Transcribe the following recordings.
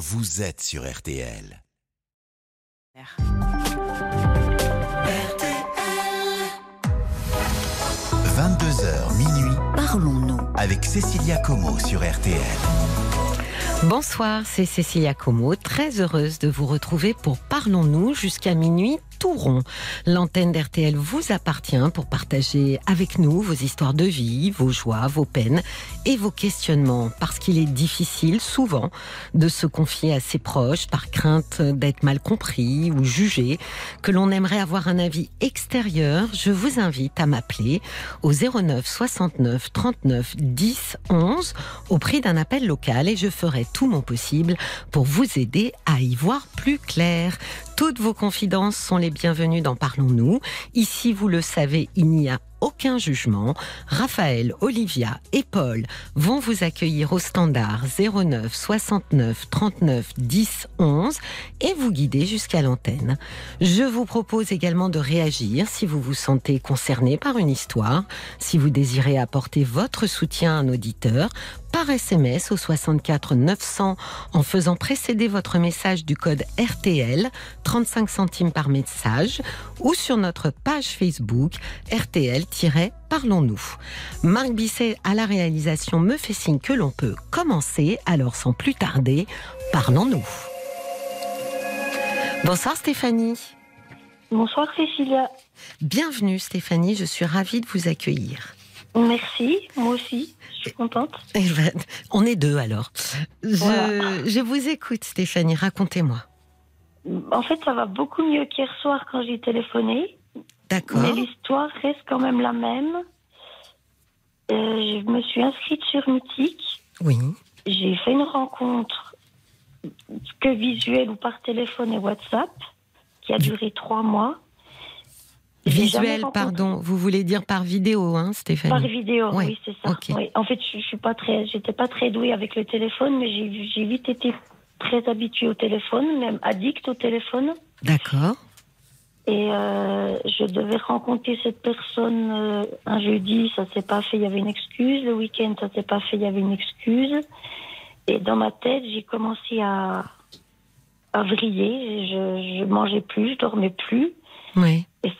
vous êtes sur RTL. 22h minuit, Parlons-nous. avec Cécilia Como sur RTL. Bonsoir, c'est Cécilia Como, très heureuse de vous retrouver pour Parlons-nous jusqu'à minuit tout rond. L'antenne d'RTL vous appartient pour partager avec nous vos histoires de vie, vos joies, vos peines et vos questionnements, parce qu'il est difficile souvent de se confier à ses proches par crainte d'être mal compris ou jugé, que l'on aimerait avoir un avis extérieur. Je vous invite à m'appeler au 09 69 39 10 11 au prix d'un appel local et je ferai tout mon possible pour vous aider à y voir plus clair. Toutes vos confidences sont les bienvenues dans Parlons-nous. Ici, vous le savez, il n'y a aucun jugement. Raphaël, Olivia et Paul vont vous accueillir au standard 09 69 39 10 11 et vous guider jusqu'à l'antenne. Je vous propose également de réagir si vous vous sentez concerné par une histoire, si vous désirez apporter votre soutien à un auditeur par SMS au 64 900 en faisant précéder votre message du code RTL, 35 centimes par message, ou sur notre page Facebook RTL-Parlons-nous. Marc Bisset à la réalisation me fait signe que l'on peut commencer, alors sans plus tarder, parlons-nous. Bonsoir Stéphanie. Bonsoir Cécilia. Bienvenue Stéphanie, je suis ravie de vous accueillir. Merci, moi aussi, je suis contente. Eh ben, on est deux alors. Je, Voilà. je vous écoute Stéphanie, racontez-moi. En fait, ça va beaucoup mieux qu'hier soir quand j'ai téléphoné, D'accord. mais l'histoire reste quand même la même. Euh, je me suis inscrite sur Mythique. Oui. J'ai fait une rencontre que visuelle ou par téléphone et WhatsApp qui a duré trois mois. Visuel, pardon. Vous voulez dire par vidéo, hein, Stéphanie? Par vidéo, Ouais, oui, c'est ça. Oui. En fait, je, je suis pas très, j'étais pas très douée avec le téléphone, mais j'ai vite été très habituée au téléphone, même addict au téléphone. D'accord. Et euh, je devais rencontrer cette personne euh, un jeudi, ça s'est pas fait, il y avait une excuse. Le week-end, ça s'est pas fait, il y avait une excuse. Et dans ma tête, j'ai commencé à, à vriller. Je, je mangeais plus, je dormais plus. Oui. Et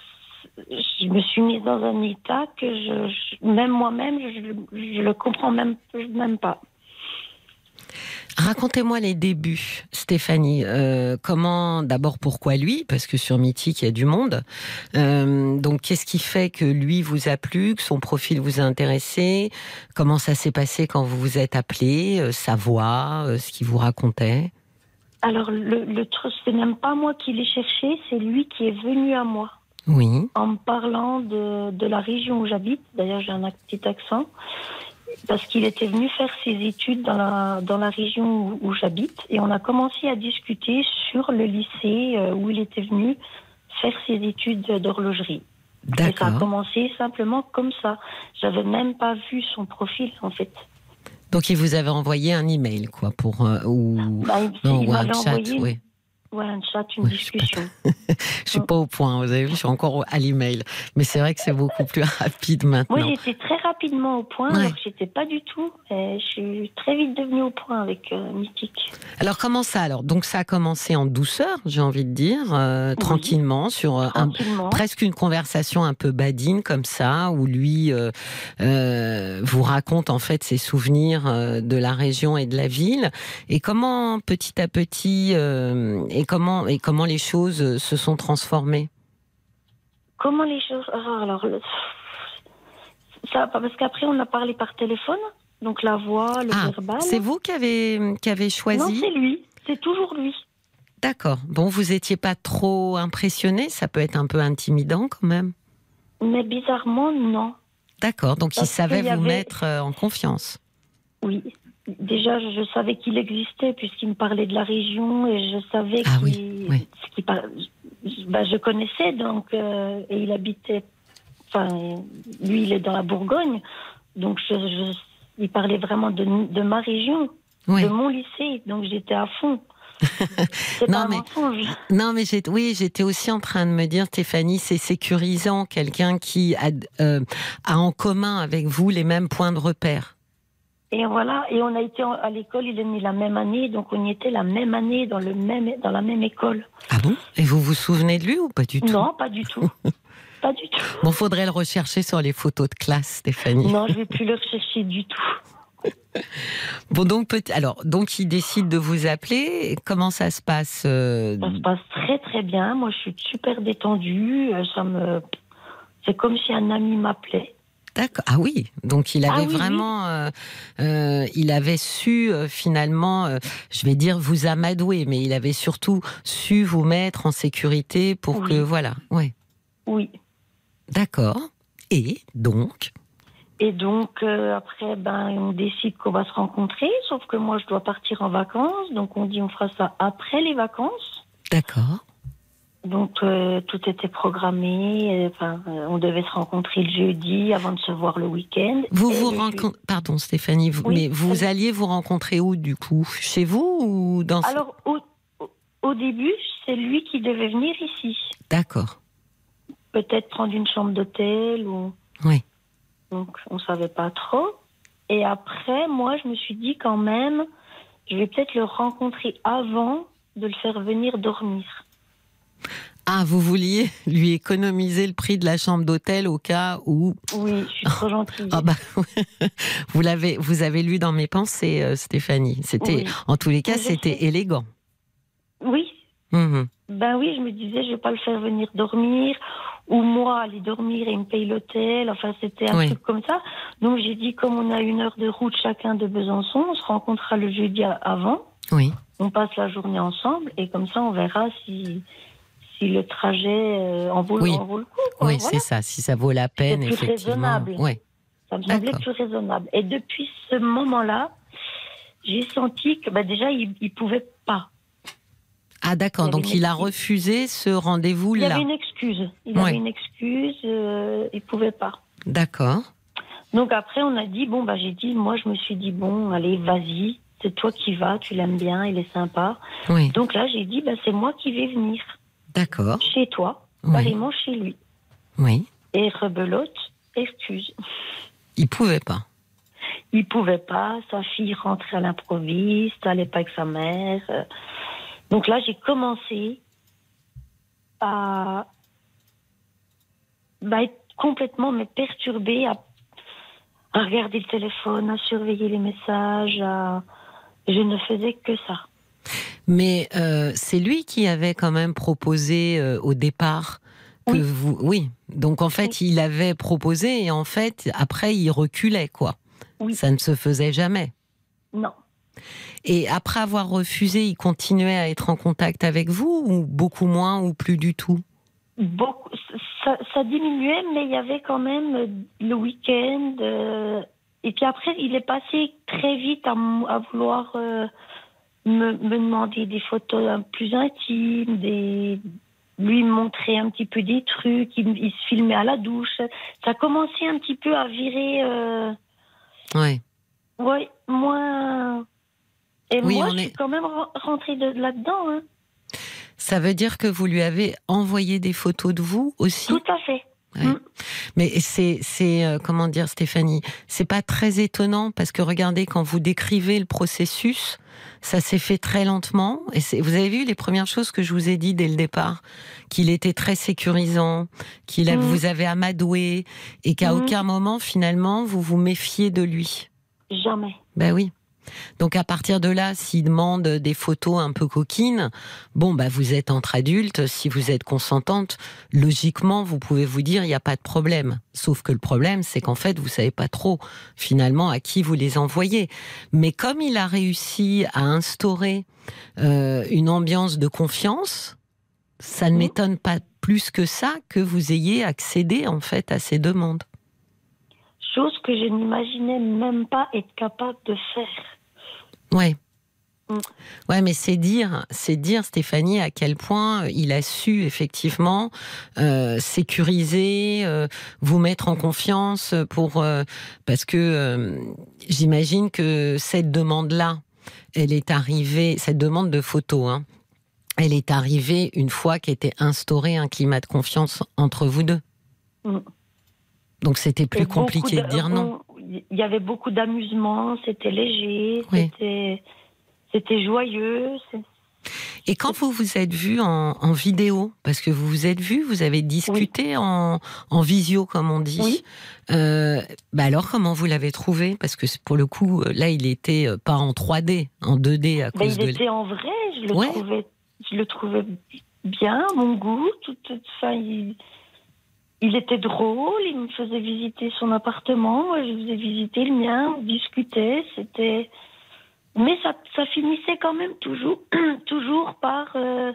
je me suis mise dans un état que je, je- même moi-même, je, je le comprends même, même pas. Racontez-moi les débuts, Stéphanie. Euh, comment, d'abord, pourquoi lui? Parce que sur Mythique, il y a du monde. Euh, donc, qu'est-ce qui fait que lui vous a plu, que son profil vous a intéressé? Comment ça s'est passé quand vous vous êtes appelé euh, Sa voix, ce qu'il vous racontait? Alors, le, le truc, c'est même pas moi qui l'ai cherché, c'est lui qui est venu à moi. Oui. en me parlant de, de la région où j'habite. D'ailleurs, j'ai un petit accent. Parce qu'il était venu faire ses études dans la, dans la région où, où j'habite. Et on a commencé à discuter sur le lycée euh, où il était venu faire ses études d'horlogerie. Et ça a commencé simplement comme ça. J'avais même pas vu son profil, en fait. Donc, il vous avait envoyé un email, quoi, pour euh, ou Bah, il non, il ou un chat. envoyé Oui. ouais, un chat, une Oui, je suis pas discussion. Je suis pas au point. Vous avez vu, je suis encore à l'email. Mais c'est vrai que c'est beaucoup plus rapide maintenant. Moi, j'étais très rapidement au point, Ouais. alors que j'étais pas du tout. Et je suis très vite devenue au point avec euh, Mythique. Alors comment ça alors? Donc ça a commencé en douceur, j'ai envie de dire, euh, Oui. tranquillement, sur euh, un- presque une conversation un peu badine comme ça, où lui euh, vous raconte en fait ses souvenirs de la région et de la ville, et comment petit à petit et comment et comment les choses se sont transformées? Comment les choses. ah, Alors, le- ça, parce qu'après, on a parlé par téléphone, donc la voix, le Ah, verbal. c'est vous qui avez qui avez Non, choisi. c'est lui. C'est toujours lui. D'accord. Bon, vous étiez pas trop impressionné, ça peut être un peu intimidant quand même. Mais bizarrement, non. D'accord, donc il savait vous avait- mettre euh, en confiance. Oui. Déjà, je, savais qu'il existait puisqu'il me parlait de la région et je savais Ah qu'il. oui, oui. ce qu'il par- je- bah, je connaissais donc euh, et il habitait. Enfin, lui, il est dans la Bourgogne, donc je, je- il parlait vraiment de, de ma région, Oui. de mon lycée, donc j'étais à fond. Non, mais-. Non, mais j'ai- oui, j'étais aussi en train de me dire, Stéphanie, c'est sécurisant, quelqu'un qui a, euh, a en commun avec vous les mêmes points de repère. Et voilà, et on a été à l'école, il est né la même année, donc on y était la même année dans, le même, dans la même école. Ah bon? Et vous vous souvenez de lui ou pas du tout? Non, pas du tout. pas du tout. Bon, faudrait le rechercher sur les photos de classe, Stéphanie. Non, je vais plus le rechercher du tout. Bon, donc, peut- alors, donc, il décide de vous appeler. Comment ça se passe euh, Ça se passe très très bien. Moi, je suis super détendue. Euh, Ça me, c'est comme si un ami m'appelait. D'accord. Ah oui. Donc, il Ah avait oui. vraiment, euh, euh, il avait su euh, finalement, je vais dire, vous amadouer, mais il avait surtout su vous mettre en sécurité pour Oui. que, voilà. Ouais. Oui. D'accord. Et donc, Et donc euh, après, ben, on décide qu'on va se rencontrer. Sauf que moi, je dois partir en vacances. Donc on dit on fera ça après les vacances. d'accord. Donc euh, tout était programmé. euh, Enfin, euh, on devait se rencontrer le jeudi avant de se voir le week-end. Vous vous rencontrez, pardon, Stéphanie, vous- Oui, mais vous alliez vous rencontrer où du coup? Chez vous ou dans Alors au début, c'est lui qui devait venir ici. D'accord. Peut-être prendre une chambre d'hôtel ou. Oui. Donc on savait pas trop. Et après, moi, je me suis dit quand même, je vais peut-être le rencontrer avant de le faire venir dormir. Ah, vous vouliez lui économiser le prix de la chambre d'hôtel au cas où Oui, je suis trop gentille. Ah bah vous l'avez vous avez lu dans mes pensées euh, Stéphanie. C'était Oui. en tous les cas c'était élégant. Oui, Mhm. Ben oui, je me disais, je vais pas le faire venir dormir ou moi aller dormir et il me paye l'hôtel. Enfin, c'était un Oui. truc comme ça. Donc j'ai dit, comme on a une heure de route chacun de Besançon, on se rencontrera le jeudi avant. Oui. On passe la journée ensemble et comme ça, on verra si si le trajet euh, en, vaut, Oui. en vaut le coup. quoi. Oui, Voilà. c'est ça, si ça vaut la peine plus effectivement. raisonnable. Ouais. Ça me semblait plus raisonnable. Et depuis ce moment-là, j'ai senti que bah, déjà, il ne pouvait. Ah d'accord, Il donc il a refusé ce rendez-vous Il là. avait une excuse. Il Ouais. avait une excuse, euh, il pouvait pas. D'accord. Donc après, on a dit, bon, bah, j'ai dit, moi, je me suis dit, bon, allez, vas-y, c'est toi qui vas, tu l'aimes bien, il est sympa. Oui. Donc là, j'ai dit, bah, c'est moi qui vais venir D'accord. chez toi, Oui. carrément chez lui. Oui. Et rebelote, excuse. Il pouvait pas. Il pouvait pas, sa fille rentrait à l'improviste, allait pas avec sa mère. euh. Donc là, j'ai commencé à, bah, être complètement mais perturbée, à, à regarder le téléphone, à surveiller les messages. à- Je ne faisais que ça. Mais euh, c'est lui qui avait quand même proposé euh, au départ que Oui. vous. Oui. Donc en fait, il avait proposé et en fait, après, il reculait, quoi. Oui. Ça ne se faisait jamais. Non. Et après avoir refusé, il continuait à être en contact avec vous ou beaucoup moins ou plus du tout? Beaucoup, ça, ça diminuait, mais il y avait quand même euh, le week-end. euh, et puis après, il est passé très vite à, vouloir euh, me, me demander des photos peu plus intimes, des, lui montrer un petit peu des trucs. Il, il se filmait à la douche. Ça commençait un petit peu à virer. Euh, ouais, moins. Et Oui, moi, on je est- suis quand même re- rentrée de, là-dedans. Hein. Ça veut dire que vous lui avez envoyé des photos de vous aussi? Tout à fait. Ouais. Mm. Mais c'est, c'est euh, comment dire, Stéphanie, c'est pas très étonnant parce que regardez, quand vous décrivez le processus, ça s'est fait très lentement. Et c'est- vous avez vu les premières choses que je vous ai dit dès le départ, qu'il était très sécurisant, qu'il a- Mhm. vous avez amadoué et qu'à Mhm. aucun moment finalement vous vous méfiez de lui. Jamais. Ben oui. Donc à partir de là, s'il demande des photos un peu coquines, bon bah vous êtes entre adultes, si vous êtes consentante, logiquement vous pouvez vous dire il n'y a pas de problème. Sauf que le problème c'est qu'en fait vous savez pas trop finalement à qui vous les envoyez. Mais comme il a réussi à instaurer euh, une ambiance de confiance, ça ne Mhm. m'étonne pas plus que ça que vous ayez accédé en fait à ces demandes. Chose que je n'imaginais même pas être capable de faire. Ouais. Mm. Ouais, mais c'est dire, c'est dire, Stéphanie, à quel point il a su effectivement euh, sécuriser, euh, vous mettre en confiance pour euh, parce que euh, j'imagine que cette demande-là, elle est arrivée, cette demande de photo, hein, elle est arrivée une fois qu'était instauré un climat de confiance entre vous deux. Mm. Donc c'était plus compliqué de de- dire non. on- il y avait beaucoup d'amusement, c'était léger, Oui. c'était, c'était joyeux. Et quand vous vous êtes vu en, en vidéo, parce que vous vous êtes vu, vous avez discuté en, en visio, comme on dit. Oui. Euh, bah alors, comment vous l'avez trouvé? Parce que pour le coup, euh, là, il était euh, pas en 3D, en 2D à Ben, cause il de. était en vrai, je le Ouais. trouvais, je le trouvais bien, mon goût. Tout, tout- enfin, il, il était drôle, il me faisait visiter son appartement, moi je faisais visiter le mien, on discutait, c'était. Mais ça, ça finissait quand même toujours, toujours par euh,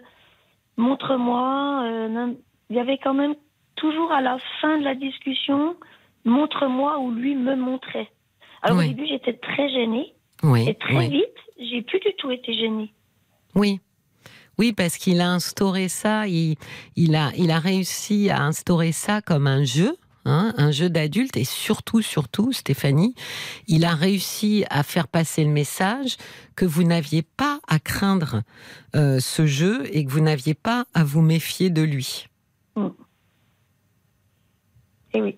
montre-moi. euh, il y avait quand même toujours à la fin de la discussion, montre-moi où lui me montrait. Alors Oui. au début j'étais très gênée. Oui, Et très oui. vite, j'ai plus du tout été gênée. Oui. Oui, parce qu'il a instauré ça, il, il, a, il a réussi à instaurer ça comme un jeu, hein, un jeu d'adulte, et surtout, surtout, Stéphanie, il a réussi à faire passer le message que vous n'aviez pas à craindre euh, ce jeu et que vous n'aviez pas à vous méfier de lui. Et oui.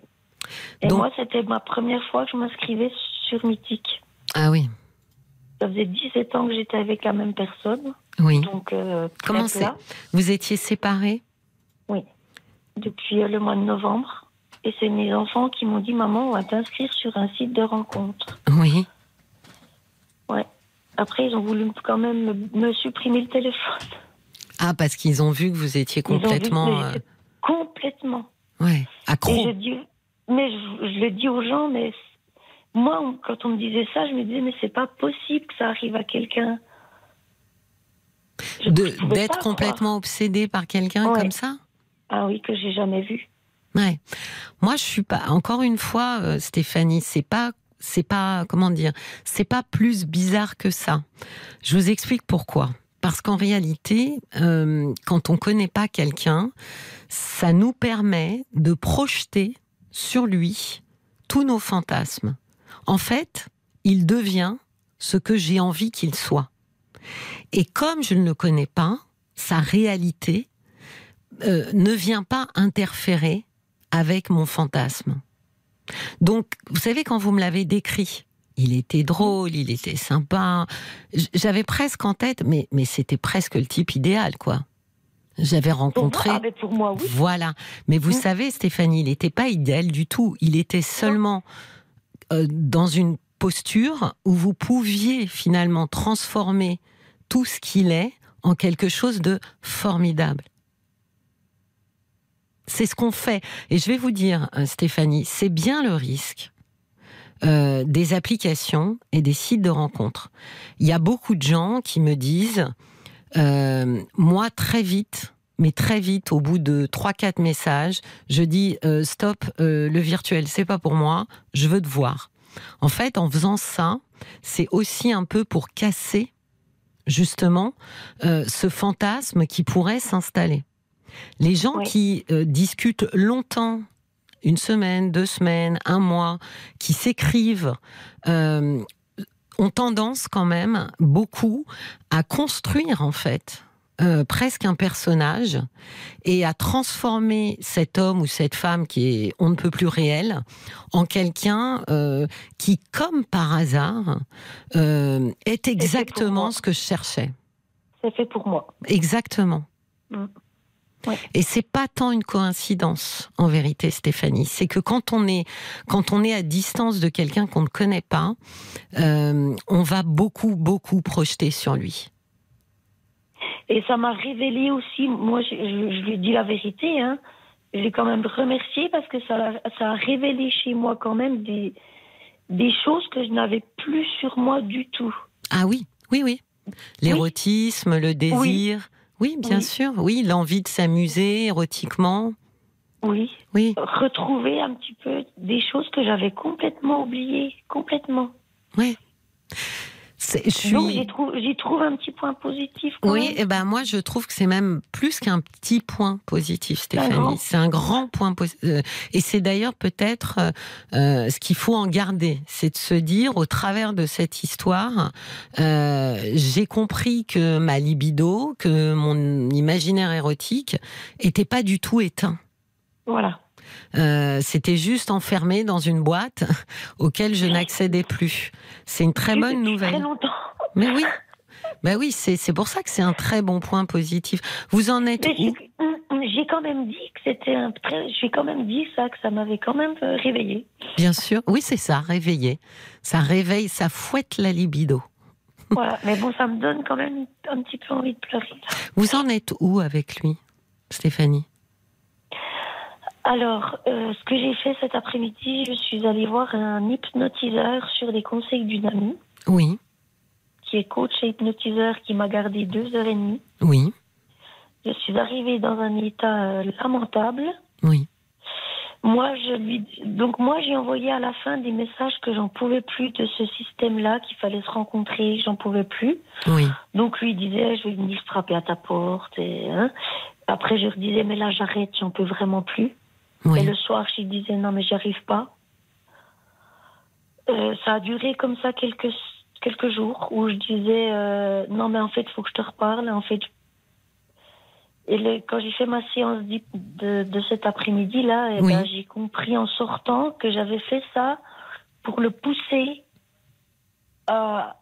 Et Donc- moi, c'était ma première fois que je m'inscrivais sur Mythique. Ah oui, Ça faisait 17 ans que j'étais avec la même personne. oui. Donc, euh, Comment plat, Vous étiez séparés depuis euh, le mois de novembre. Et c'est mes enfants qui m'ont dit Maman, on va t'inscrire sur un site de rencontre. Oui. Après, ils ont voulu quand même me, me supprimer le téléphone. Ah, parce qu'ils ont vu que vous étiez Ils ont vu que complètement euh, complètement. ouais, Et accro. je dis, mais je, je le dis aux gens, mais moi, on- quand on me disait ça, je me disais, mais c'est pas possible que ça arrive à quelqu'un. D'être pas croire. complètement obsédé par quelqu'un Ouais. comme ça? Ah oui, que j'ai jamais vu. Ouais. Moi, je suis pas. Encore une fois, euh, Stéphanie, c'est pas. C'est pas comment dire. C'est pas plus bizarre que ça. Je vous explique pourquoi. Parce qu'en réalité, euh, quand on connaît pas quelqu'un, ça nous permet de projeter sur lui tous nos fantasmes. En fait, il devient ce que j'ai envie qu'il soit. Et comme je ne le connais pas, sa réalité euh, ne vient pas interférer avec mon fantasme. Donc, vous savez, quand vous me l'avez décrit, il était drôle, il était sympa. J'avais presque en tête, mais, mais c'était presque le type idéal, quoi. J'avais Pour moi, rencontré. ah, mais pour moi, oui. Voilà. Mais vous Mm. savez, Stéphanie, il n'était pas idéal du tout. Il était seulement dans une posture où vous pouviez finalement transformer tout ce qu'il est en quelque chose de formidable. C'est ce qu'on fait. Et je vais vous dire, euh, Stéphanie, c'est bien le risque euh, des applications et des sites de rencontres. Il y a beaucoup de gens qui me disent, euh, moi très vite, mais très vite, au bout de 3-4 messages, je dis euh, stop, euh, le virtuel, c'est pas pour moi, je veux te voir. En fait, en faisant ça, c'est aussi un peu pour casser justement euh, ce fantasme qui pourrait s'installer. Les gens Oui. qui discutent longtemps, une semaine, deux semaines, un mois, qui s'écrivent, ont tendance quand même beaucoup à construire en fait euh, presque un personnage et à transformer cet homme ou cette femme qui est on ne peut plus réel en quelqu'un euh, qui, comme par hasard, euh, est exactement ce que je cherchais. C'est fait pour moi. Exactement. Mm. Ouais. Et c'est pas tant une coïncidence, en vérité, Stéphanie. C'est que quand on est, quand on est à distance de quelqu'un qu'on ne connaît pas, euh, on va beaucoup, beaucoup projeter sur lui. Et ça m'a révélé aussi, moi, je, je- je lui dis la vérité, hein. Je l'ai quand même remercié parce que ça, a- ça a révélé chez moi quand même des, des choses que je n'avais plus sur moi du tout. Ah oui, oui, oui. L'érotisme, le désir. Oui, bien Oui. sûr. Oui, l'envie de s'amuser érotiquement. Oui. Oui, Retrouver un petit peu des choses que j'avais complètement oubliées, complètement. oui. Suis... Donc j'y trouve, un petit point positif. Quand Oui, même. et ben moi je trouve que c'est même plus qu'un petit point positif, Stéphanie. C'est un grand point positif. et c'est d'ailleurs peut-être euh, euh, ce qu'il faut en garder, c'est de se dire au travers de cette histoire, euh, j'ai compris que ma libido, que mon imaginaire érotique était pas du tout éteint. Voilà. Euh, C'était juste enfermé dans une boîte auquel je n'accédais plus. C'est une très bonne nouvelle. Très longtemps. Mais oui, ben oui, c'est pour ça que c'est un très bon point positif. Vous en êtes Mais où? j'ai- quand même dit que c'était un très. J'ai quand même dit ça, que ça m'avait quand même euh, réveillée. Bien sûr. Oui, c'est ça, réveiller. Ça réveille, ça fouette la libido. Voilà. Mais bon, ça me donne quand même un petit peu envie de pleurer. Vous en êtes où avec lui, Stéphanie? Alors, euh, ce que j'ai fait cet après-midi, je suis allée voir un hypnotiseur sur les conseils d'une amie Oui, qui est coach et hypnotiseur qui m'a gardé deux heures et demie. oui, Je suis arrivée dans un état euh, lamentable. oui. Moi, je lui, donc moi, j'ai envoyé à la fin des messages que j'en pouvais plus de ce système-là, qu'il fallait se rencontrer, j'en pouvais plus. Oui, Donc lui disait, je vais venir frapper à ta porte. Et, hein. Après, je lui disais, mais là, j'arrête, j'en peux vraiment plus. Et le soir, je disais, non, mais j'y arrive pas. Euh, ça a duré comme ça quelques, quelques jours où je disais, euh, non, mais en fait, il faut que je te reparle. En fait, et le- quand j'ai fait ma séance de, de cet après-midi-là, eh Oui. ben, j'ai compris en sortant que j'avais fait ça pour le pousser à,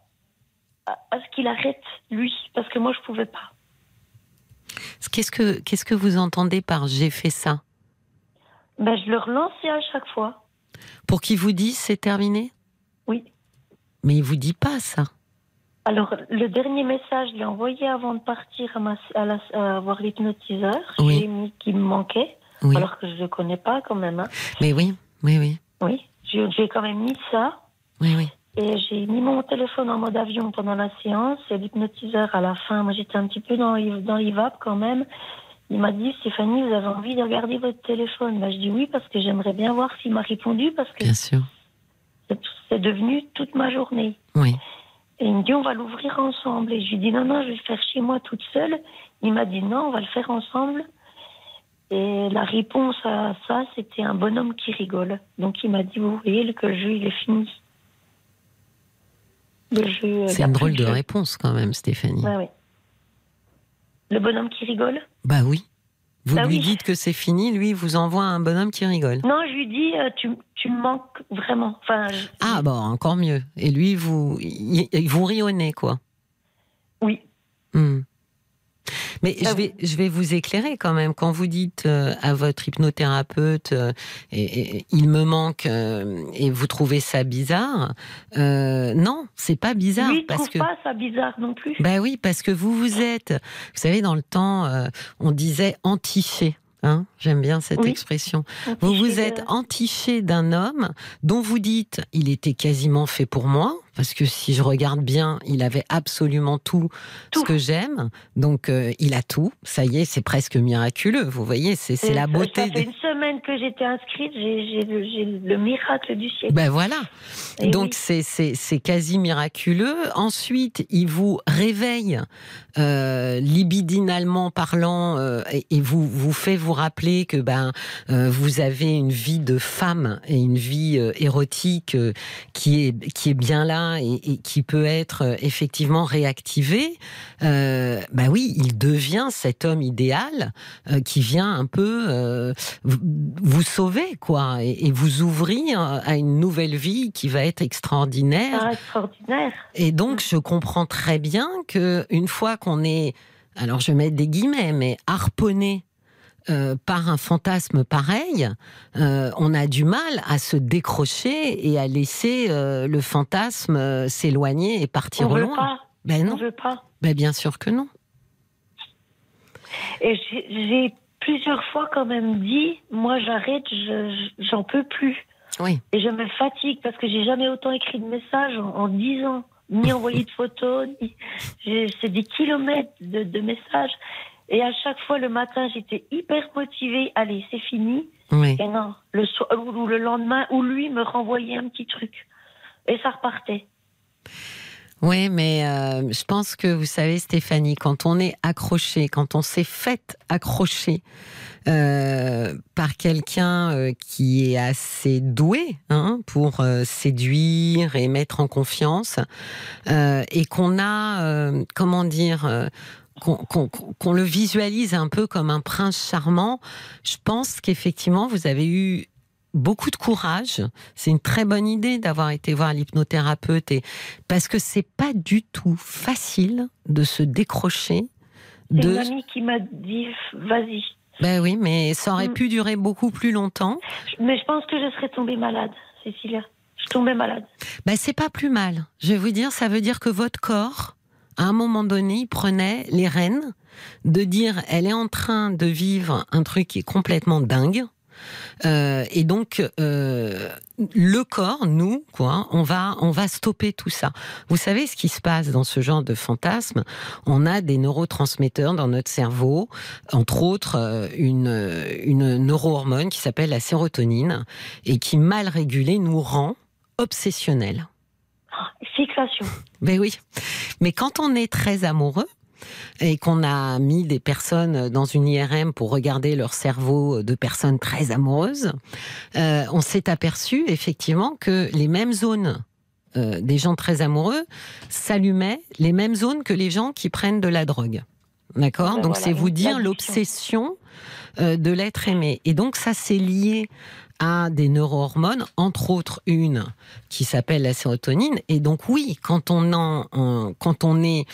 à, à ce qu'il arrête, lui, parce que moi, je pouvais pas. Qu'est-ce que qu'est-ce que vous entendez par j'ai fait ça? Ben, je le relançais à chaque fois. Pour qu'il vous dise c'est terminé? Oui. Mais il vous dit pas ça. Alors, le dernier message, je l'ai envoyé avant de partir à, ma, à, la- à voir l'hypnotiseur. Oui. J'ai mis qu'il me manquait, Oui. alors que je ne le connais pas quand même. hein. Mais oui, oui, oui, Oui, j'ai quand même mis ça. oui, oui. Et j'ai mis mon téléphone en mode avion pendant la séance. Et l'hypnotiseur, à la fin, moi j'étais un petit peu dans, dans l'IVAP quand même. Il m'a dit, Stéphanie, vous avez envie de regarder votre téléphone ben, Je dis oui, parce que j'aimerais bien voir s'il m'a répondu, parce que Bien sûr. c'est- devenu toute ma journée. Oui. Et il me dit, on va l'ouvrir ensemble. Et je lui dis, non, non, je vais le faire chez moi toute seule. Il m'a dit, non, on va le faire ensemble. Et la réponse à ça, c'était un bonhomme qui rigole. Donc il m'a dit, vous voyez que le jeu, il est fini. Le jeu. euh, C'est une drôle de jeu. réponse quand même, Stéphanie. Ouais. Le bonhomme qui rigole Bah oui. Vous Bah lui oui. dites que c'est fini, lui vous envoie un bonhomme qui rigole. Non, je lui dis, euh, tu, tu me manques vraiment. Enfin, je- Ah bon, encore mieux. Et lui, vous, il, il vous rionnez quoi. oui. Hmm. Mais Ah je vais, je vais vous éclairer quand même. Quand vous dites euh, à votre hypnothérapeute, euh, et, et- il me manque, euh, et vous trouvez ça bizarre, euh, non, c'est pas bizarre Lui, parce trouve que. pas ça bizarre non plus. Bah oui, parce que vous vous êtes, vous savez, dans le temps, euh, on disait entiché. Hein J'aime bien cette Oui. expression. On Vous vous êtes entiché d'un homme dont vous dites il était quasiment fait pour moi, parce que si je regarde bien, il avait absolument tout, ce que j'aime. Donc euh, il a tout. Ça y est, c'est presque miraculeux. Vous voyez, c'est Et la beauté. Ça fait une semaine que j'étais inscrite, j'ai le, miracle du siècle. Ben voilà. Et Donc oui. c'est quasi miraculeux. Ensuite, il vous réveille euh, libidinalement parlant euh, et, et vous vous fait vous rappeler que ben euh, vous avez une vie de femme et une vie euh, érotique euh, qui est qui est bien là et, et qui peut être euh, effectivement réactivée. Euh, ben oui, il devient cet homme idéal euh, qui vient un peu euh, vous, sauver quoi et, et vous ouvrir à une nouvelle vie qui va être extraordinaire. Ah, extraordinaire. Et donc, je comprends très bien que une fois qu'on est, alors je vais mettre des guillemets, mais harponné euh, par un fantasme pareil, euh, on a du mal à se décrocher et à laisser euh, le fantasme s'éloigner et partir on au veut loin. pas. Ben On non, veut pas. ben bien sûr que non. Et j'ai- plusieurs fois quand même dit, moi j'arrête, je- je- j'en peux plus. Oui. Et je me fatigue parce que j'ai jamais autant écrit de messages en, 10 ans, ni envoyé de photos. ni- C'est des kilomètres de, de messages. Et à chaque fois le matin, j'étais hyper motivée. Allez, c'est fini. Oui. Et non, le soir ou le lendemain, ou lui me renvoyait un petit truc. Et ça repartait. Oui, mais euh, je pense que vous savez, Stéphanie, quand on est accroché, quand on s'est fait accrocher euh, par quelqu'un euh, qui est assez doué hein, pour séduire et mettre en confiance, et qu'on a, comment dire, qu'on le visualise un peu comme un prince charmant, je pense qu'effectivement, vous avez eu beaucoup de courage. C'est une très bonne idée d'avoir été voir l'hypnothérapeute et parce que c'est pas du tout facile de se décrocher. C'est de... une amie qui m'a dit vas-y. Ben oui, mais ça aurait Mm. pu durer beaucoup plus longtemps. Mais je pense que je serais tombée malade, Cécilia. Je tombais malade. Ben c'est pas plus mal. Je vais vous dire, ça veut dire que votre corps, à un moment donné, il prenait les rênes de dire elle est en train de vivre un truc qui est complètement dingue. Euh, et donc euh, le corps, nous, quoi, on va, on va stopper tout ça. Vous savez ce qui se passe dans ce genre de fantasme? On a des neurotransmetteurs dans notre cerveau, entre autres euh, une, une neurohormone qui s'appelle la sérotonine et qui mal régulée nous rend obsessionnels. Fixation. Ben oui. Mais quand on est très amoureux et qu'on a mis des personnes dans une IRM pour regarder leur cerveau de personnes très amoureuses, euh, on s'est aperçu effectivement que les mêmes zones euh, des gens très amoureux s'allumaient, les mêmes zones que les gens qui prennent de la drogue. D'accord? Ben Donc voilà, c'est vous dire l'obsession euh, de l'être aimé. Et donc ça c'est lié à des neurohormones, entre autres une qui s'appelle la sérotonine. Et donc oui, quand on, en, en- quand on est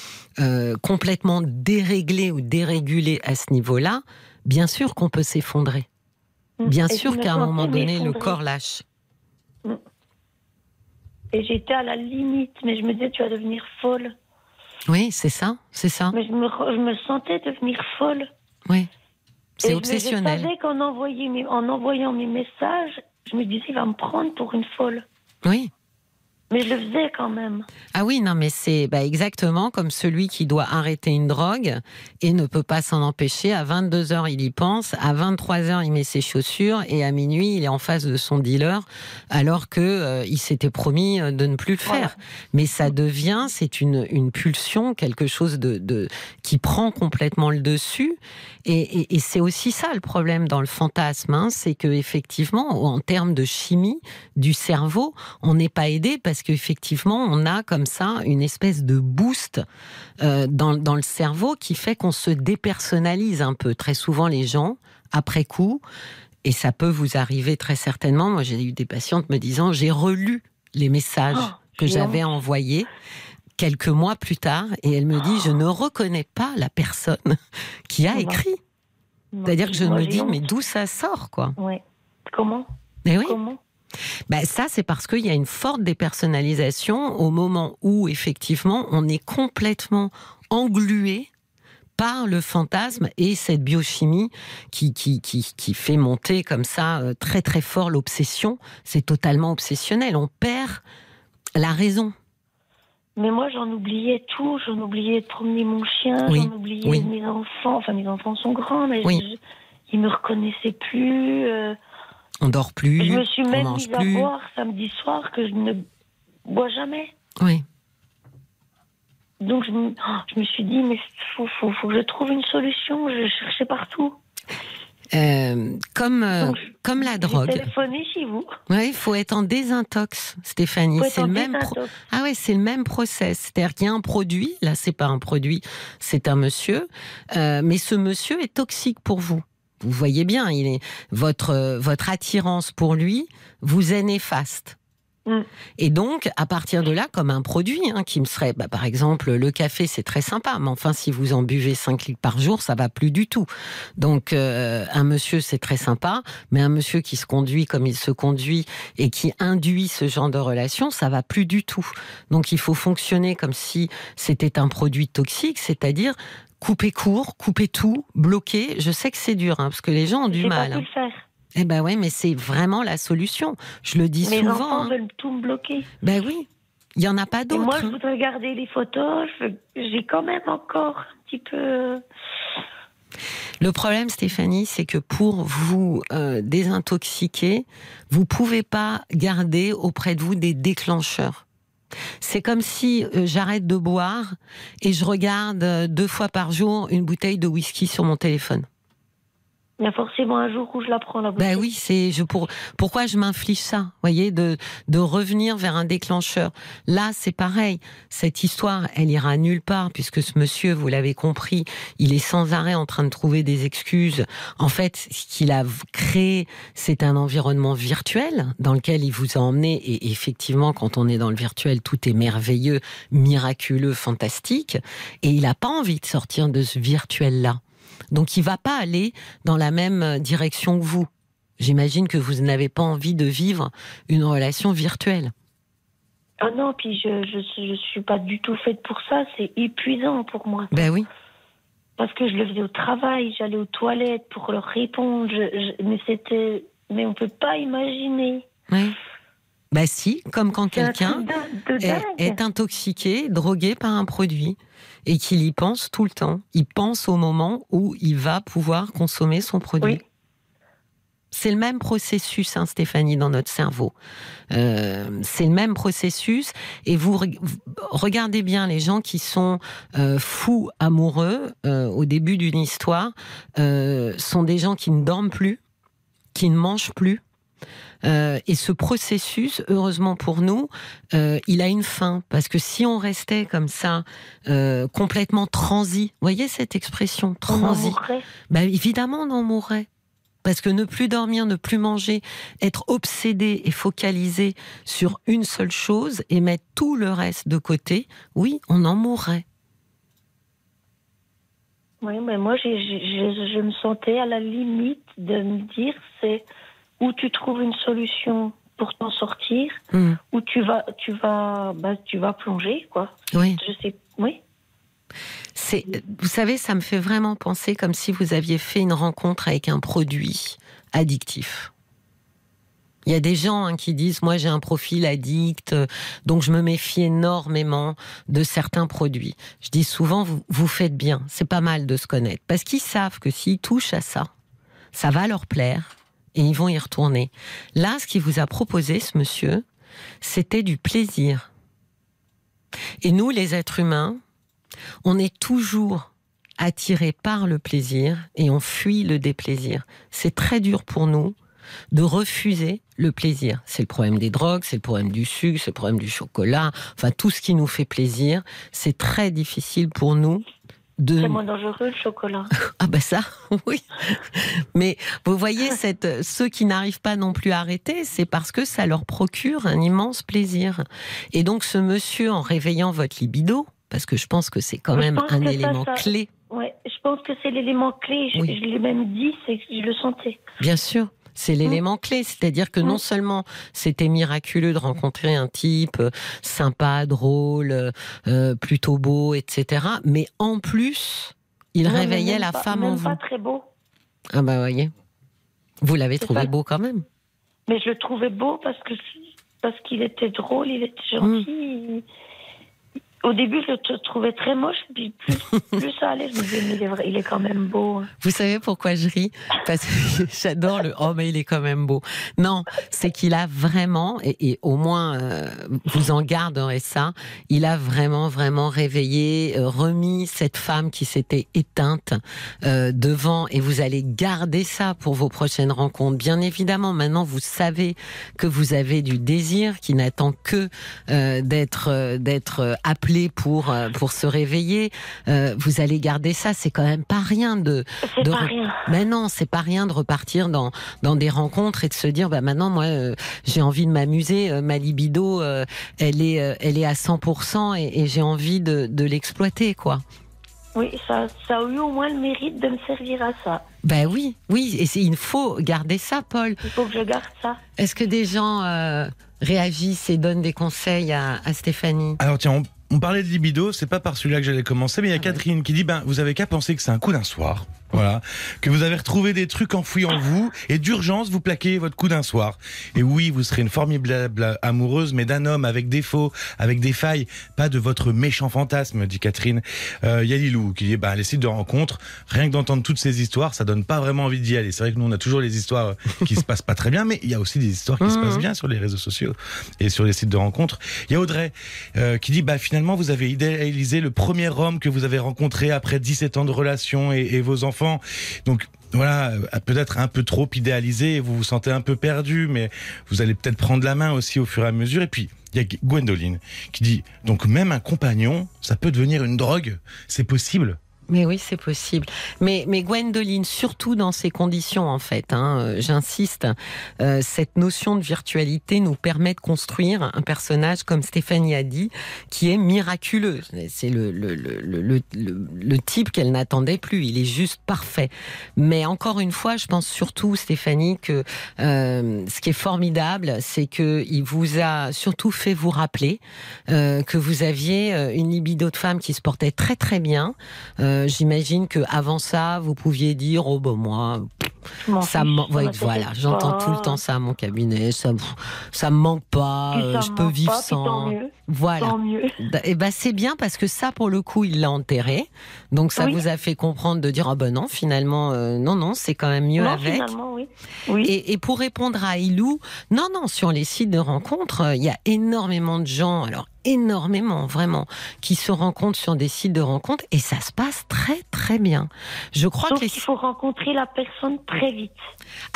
euh, complètement déréglé ou dérégulé à ce niveau-là, bien sûr qu'on peut s'effondrer. Bien Et je sûr qu'à un moment donné, le corps lâche. Et j'étais à la limite, mais je me disais, tu vas devenir folle. Oui, c'est ça, c'est ça. Mais je me, re- je me sentais devenir folle. Oui, c'est obsessionnel. Je savais qu'en envoyant mes, en envoyant mes messages, je me disais, il va me prendre pour une folle. Oui. Mais je le faisais quand même. Ah oui, non, mais c'est bah, exactement comme celui qui doit arrêter une drogue et ne peut pas s'en empêcher. À 22 heures, il y pense. À 23 heures, il met ses chaussures et à minuit, il est en face de son dealer alors que euh, il s'était promis euh, de ne plus le Voilà. faire. Mais ça devient, c'est une, une pulsion, quelque chose de, de qui prend complètement le dessus. Et, et- et c'est aussi ça le problème dans le fantasme, hein, c'est que effectivement, en termes de chimie du cerveau, on n'est pas aidé parce qu'effectivement, on a comme ça une espèce de boost euh, dans, dans le cerveau qui fait qu'on se dépersonnalise un peu. Très souvent, les gens, après coup, et ça peut vous arriver très certainement. Moi, j'ai eu des patientes me disant j'ai relu les messages Oh, que j'avais envoyés quelques mois plus tard et elle me dit je ne reconnais pas la personne qui a Non. écrit. C'est-à-dire que je moi, me dis honte. mais d'où ça sort quoi? Ouais. Comment? Mais oui. Comment? Ben, ça, c'est parce qu'il y a une forte dépersonnalisation au moment où, effectivement, on est complètement englué par le fantasme et cette biochimie qui, qui, qui, qui fait monter comme ça euh, très très fort l'obsession. C'est totalement obsessionnel. On perd la raison. Mais moi, j'en oubliais tout. J'en oubliais de promener mon chien. Oui, J'en oubliais oui. mes enfants. Enfin, mes enfants sont grands, mais Oui. je- ils me reconnaissaient plus. euh, On dort plus, je me suis on même mange mise plus. à boire samedi soir que je ne bois jamais. Oui. Donc, je me, oh, je me suis dit, mais faut, faut, faut que je trouve une solution. Je cherchais partout. Euh, comme, euh, Donc, comme la drogue. téléphoné chez vous. Ouais, il faut être en désintox, Stéphanie. C'est le même désintox. Ah ouais, c'est le même process. C'est-à-dire qu'il y a un produit, là c'est pas un produit, c'est un monsieur, euh, mais ce monsieur est toxique pour vous. Vous voyez bien, il est votre euh, votre attirance pour lui vous est néfaste. Mm. Et donc, à partir de là, comme un produit hein, qui me serait, bah, par exemple, le café, c'est très sympa, mais enfin, si vous en buvez 5 litres par jour, ça va plus du tout. Donc, euh, un monsieur, c'est très sympa, mais un monsieur qui se conduit comme il se conduit et qui induit ce genre de relation, ça va plus du tout. Donc, il faut fonctionner comme si c'était un produit toxique, c'est-à-dire couper court, couper tout, bloquer. Je sais que c'est dur, hein, parce que les gens ont du pas mal. pu le faire. Eh ben ouais, mais c'est vraiment la solution. Je le dis Mes souvent. enfants hein. veulent tout me bloquer. Ben oui, il y en a pas d'autres. moi, je voudrais garder les photos. J'ai quand même encore un petit peu. Le problème, Stéphanie, c'est que pour vous euh, désintoxiquer, vous pouvez pas garder auprès de vous des déclencheurs. C'est comme si euh, j'arrête de boire et je regarde euh, deux fois par jour une bouteille de whisky sur mon téléphone. Il y a forcément un jour où je la prends la bouteille. Ben oui, c'est je pour pourquoi je m'inflige ça, voyez, de de revenir vers un déclencheur. Là, c'est pareil. Cette histoire, elle ira nulle part puisque ce monsieur, vous l'avez compris, il est sans arrêt en train de trouver des excuses. En fait, ce qu'il a créé, c'est un environnement virtuel dans lequel il vous a emmené. Et effectivement, quand on est dans le virtuel, tout est merveilleux, miraculeux, fantastique. Et il n'a pas envie de sortir de ce virtuel-là. Donc il va pas aller dans la même direction que vous. J'imagine que vous n'avez pas envie de vivre une relation virtuelle. Ah non, puis je, je, je suis pas du tout faite pour ça. C'est épuisant pour moi. Ben oui. Parce que je le faisais au travail, j'allais aux toilettes pour leur répondre. je- mais c'était, mais on peut pas imaginer. Ouais. Bah si, comme quand quelqu'un est intoxiqué, drogué par un produit et qu'il y pense tout le temps. Il pense au moment où il va pouvoir consommer son produit. Oui. C'est le même processus, hein, Stéphanie, dans notre cerveau. Euh, c'est le même processus. Et vous, re- vous regardez bien les gens qui sont euh, fous amoureux euh, au début d'une histoire, sont des gens qui ne dorment plus, qui ne mangent plus. Euh, et ce processus, heureusement pour nous, euh, il a une fin. Parce que si on restait comme ça, euh, complètement transi, voyez cette expression, On en transi, mourrait. bah, évidemment, on en mourrait. Parce que ne plus dormir, ne plus manger, être obsédé et focalisé sur une seule chose et mettre tout le reste de côté, oui, on en mourrait. Oui, mais moi, je me sentais à la limite de me dire, c'est où tu trouves une solution pour t'en sortir, Hmm, où tu vas, tu vas, bah, tu vas plonger, quoi. oui. Je sais, oui. C'est, vous savez, ça me fait vraiment penser comme si vous aviez fait une rencontre avec un produit addictif. Il y a des gens hein, qui disent, moi j'ai un profil addict, euh, donc je me méfie énormément de certains produits. Je dis souvent, vous, vous faites bien, c'est pas mal de se connaître, parce qu'ils savent que s'ils touchent à ça, ça va leur plaire et ils vont y retourner. Là, ce qu'il vous a proposé, ce monsieur, c'était du plaisir. Et nous, les êtres humains, on est toujours attiré par le plaisir et on fuit le déplaisir. C'est très dur pour nous de refuser le plaisir. C'est le problème des drogues, c'est le problème du sucre, c'est le problème du chocolat, enfin tout ce qui nous fait plaisir. C'est très difficile pour nous de... C'est moins dangereux le chocolat. Ah ben ça, oui. Mais vous voyez, cette, ceux qui n'arrivent pas non plus à arrêter, c'est parce que ça leur procure un immense plaisir. Et donc ce monsieur, en réveillant votre libido, parce que je pense que c'est quand Je même un ça, élément ça- clé, Ouais, je pense que c'est l'élément clé. Je, Oui. je l'ai même dit, c'est que je le sentais. bien sûr. C'est l'élément clé, c'est-à-dire que non Mm. seulement c'était miraculeux de rencontrer un type euh, sympa, drôle, euh, plutôt beau, etc., mais en plus, il Non, réveillait la pas- femme en vous. pas très beau. Ah bah voyez, vous l'avez trouvé beau quand même. Mais je le trouvais beau parce que parce qu'il était drôle, il était gentil. il- Au début, je le trouvais très moche, puis plus, plus ça allait, je me disais, mais il est, vrai, il est quand même beau. hein. Vous savez pourquoi je ris? Parce que j'adore le oh mais il est quand même beau. Non, c'est qu'il a vraiment et, et au moins euh, vous en garderez ça. Il a vraiment vraiment réveillé, euh, remis cette femme qui s'était éteinte euh, devant et vous allez garder ça pour vos prochaines rencontres. Bien évidemment, maintenant vous savez que vous avez du désir qui n'attend que euh, d'être euh, d'être euh, pour euh, pour se réveiller. Euh, vous allez garder ça. C'est quand même pas rien de De pas re- rien. mais non, c'est pas rien de repartir dans dans des rencontres et de se dire bah maintenant moi euh, j'ai envie de m'amuser, euh, ma libido euh, elle est euh, elle est à 100% et, et j'ai envie de, de l'exploiter quoi. Oui, ça, ça a eu au moins le mérite de me servir à ça. Ben oui, oui, et c'est- il faut garder ça, Paul. Il faut que je garde ça. Est-ce que des gens euh, réagissent et donnent des conseils à, à Stéphanie? Alors tiens, on, on parlait de libido, c'est pas par celui-là que j'allais commencer, mais il y a Catherine qui dit ben vous avez qu'à penser que c'est un coup d'un soir. Voilà, que vous avez retrouvé des trucs enfouis en vous et d'urgence vous plaquez votre coup d'un soir. Et oui, vous serez une formidable amoureuse, mais d'un homme avec défauts, avec des failles, pas de votre méchant fantasme, dit Catherine. Euh, Il y a Lilou qui dit ben les sites de rencontres, rien que d'entendre toutes ces histoires, ça donne pas vraiment envie d'y aller. C'est vrai que nous on a toujours les histoires qui se passent pas très bien, mais il y a aussi des histoires qui se Mhm. passent bien sur les réseaux sociaux et sur les sites de rencontres. Il y a Audrey euh, qui dit bah finalement vous avez idéalisé le premier homme que vous avez rencontré après 17 ans de relation et, et vos enfants. Donc, voilà, euh, peut-être un peu trop idéalisé, vous vous sentez un peu perdu, mais vous allez peut-être prendre la main aussi au fur et à mesure. Et puis, il y a Gwendoline qui dit, donc même un compagnon, ça peut devenir une drogue, c'est possible. Mais oui, c'est possible. Mais, mais Gwendoline, surtout dans ces conditions, en fait, hein, euh, j'insiste, euh, cette notion de virtualité nous permet de construire un personnage, comme Stéphanie a dit, qui est miraculeux. C'est le, le, le, le, le type qu'elle n'attendait plus. Il est juste parfait. Mais encore une fois, je pense surtout, Stéphanie, que euh, ce qui est formidable, c'est que il vous a surtout fait vous rappeler que vous aviez une libido de femme qui se portait très très bien. J'imagine que avant ça, vous pouviez dire oh ben moi ça voilà, j'entends tout le temps ça à mon cabinet, ça ça me manque pas, euh, je peux vivre sans. Voilà. Et eh ben c'est bien parce que ça pour le coup, il l'a enterré. Donc ça vous a fait comprendre de dire ah ben non, finalement euh, non non, c'est quand même mieux avec. Oui. oui. Et, et, pour répondre à Ilou, non non, sur les sites de rencontres, il y a énormément de gens alors énormément, vraiment, qui se rencontrent sur des sites de rencontres et ça se passe très très bien. Je crois qu'il faut rencontrer la personne très vite.